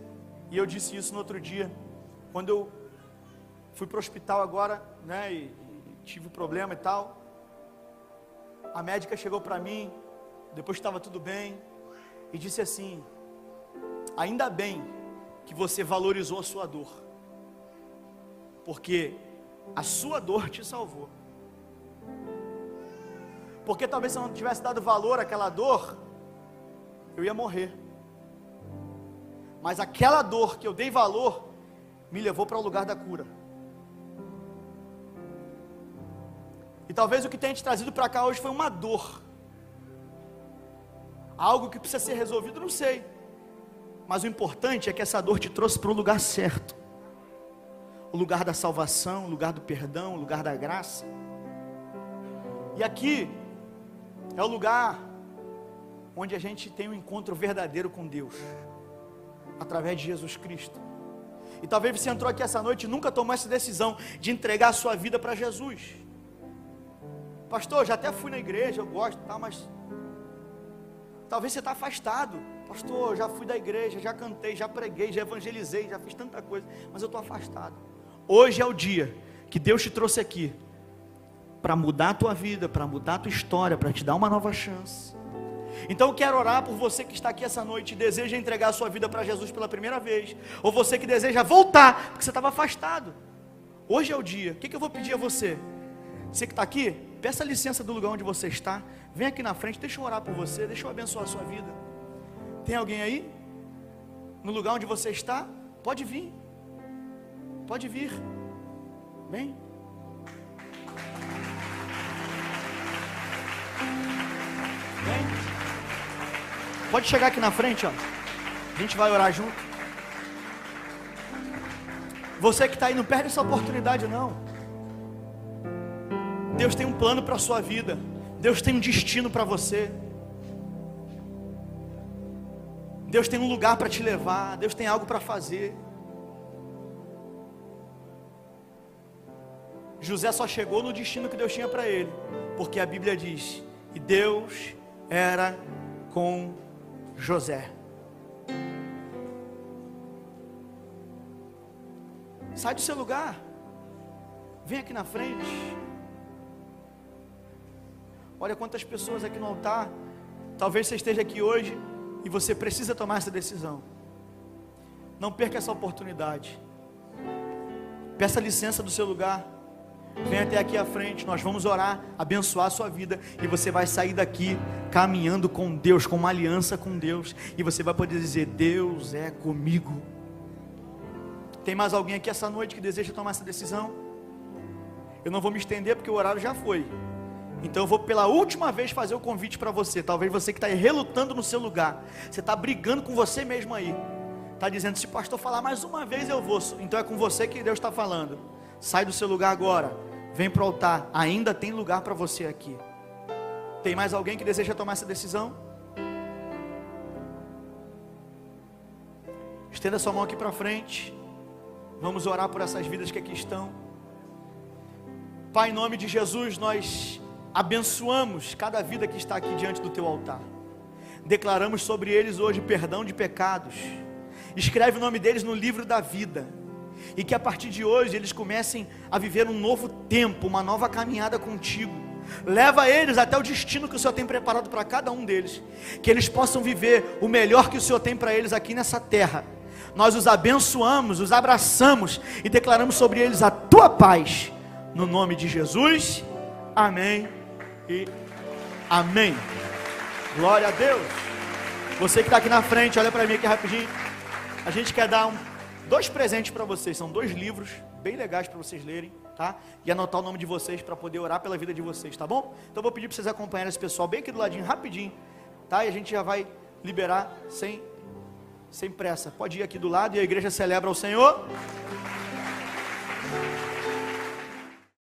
E eu disse isso no outro dia, quando eu fui para o hospital agora, né? E, tive um problema e tal. A médica chegou para mim, depois estava tudo bem, e disse assim: Ainda bem que você valorizou a sua dor, porque a sua dor te salvou. Porque talvez se eu não tivesse dado valor àquela dor, eu ia morrer. Mas aquela dor que eu dei valor me levou para o lugar da cura. E talvez o que tenha te trazido para cá hoje foi uma dor. Algo que precisa ser resolvido, não sei. Mas o importante é que essa dor te trouxe para o lugar certo. O lugar da salvação, o lugar do perdão, o lugar da graça. E aqui é o lugar onde a gente tem um encontro verdadeiro com Deus, através de Jesus Cristo. E talvez você entrou aqui essa noite e nunca tomou essa decisão de entregar a sua vida para Jesus. Pastor, já até fui na igreja, eu gosto, tá, mas talvez você está afastado. Pastor, já fui da igreja, já cantei, já preguei, já evangelizei, já fiz tanta coisa, mas eu estou afastado. Hoje é o dia que Deus te trouxe aqui para mudar a tua vida, para mudar a tua história, para te dar uma nova chance. Então eu quero orar por você que está aqui essa noite e deseja entregar a sua vida para Jesus pela primeira vez, ou você que deseja voltar, porque você estava afastado. Hoje é o dia. O que, que eu vou pedir a você? Você que está aqui, peça licença do lugar onde você está. Vem aqui na frente, deixa eu orar por você, deixa eu abençoar a sua vida. Tem alguém aí? No lugar onde você está? Pode vir. Pode vir. Vem. Vem. Pode chegar aqui na frente, ó. A gente vai orar junto. Você que está aí, não perde essa oportunidade, não. Deus tem um plano para a sua vida. Deus tem um destino para você. Deus tem um lugar para te levar. Deus tem algo para fazer. José só chegou no destino que Deus tinha para ele, porque a Bíblia diz: e Deus era com José. Sai do seu lugar. Vem aqui na frente. Olha quantas pessoas aqui no altar. Talvez você esteja aqui hoje e você precisa tomar essa decisão. Não perca essa oportunidade. Peça licença do seu lugar. Vem até aqui à frente, nós vamos orar, abençoar a sua vida e você vai sair daqui caminhando com Deus, com uma aliança com Deus, e você vai poder dizer: Deus é comigo. Tem mais alguém aqui essa noite que deseja tomar essa decisão? Eu não vou me estender porque o horário já foi. Então eu vou pela última vez fazer o convite para você. Talvez você que está relutando no seu lugar. Você está brigando com você mesmo aí. Está dizendo, se o pastor falar mais uma vez eu vou. Então é com você que Deus está falando. Sai do seu lugar agora. Vem para o altar. Ainda tem lugar para você aqui. Tem mais alguém que deseja tomar essa decisão? Estenda sua mão aqui para frente. Vamos orar por essas vidas que aqui estão. Pai, em nome de Jesus, nós abençoamos cada vida que está aqui diante do teu altar. Declaramos sobre eles hoje perdão de pecados. Escreve o nome deles no livro da vida. E que a partir de hoje eles comecem a viver um novo tempo, uma nova caminhada contigo. Leva eles até o destino que o Senhor tem preparado para cada um deles. Que eles possam viver o melhor que o Senhor tem para eles aqui nessa terra nós os abençoamos, os abraçamos e declaramos sobre eles a tua paz. No nome de Jesus, amém e amém. Glória a Deus. Você que está aqui na frente, olha para mim aqui rapidinho. A gente quer dar um, dois presentes para vocês. São dois livros bem legais para vocês lerem, tá? E anotar o nome de vocês para poder orar pela vida de vocês, tá bom? Então vou pedir para vocês acompanharem esse pessoal bem aqui do ladinho, rapidinho, tá? E a gente já vai liberar sem sem pressa. Pode ir aqui do lado e a igreja celebra o Senhor.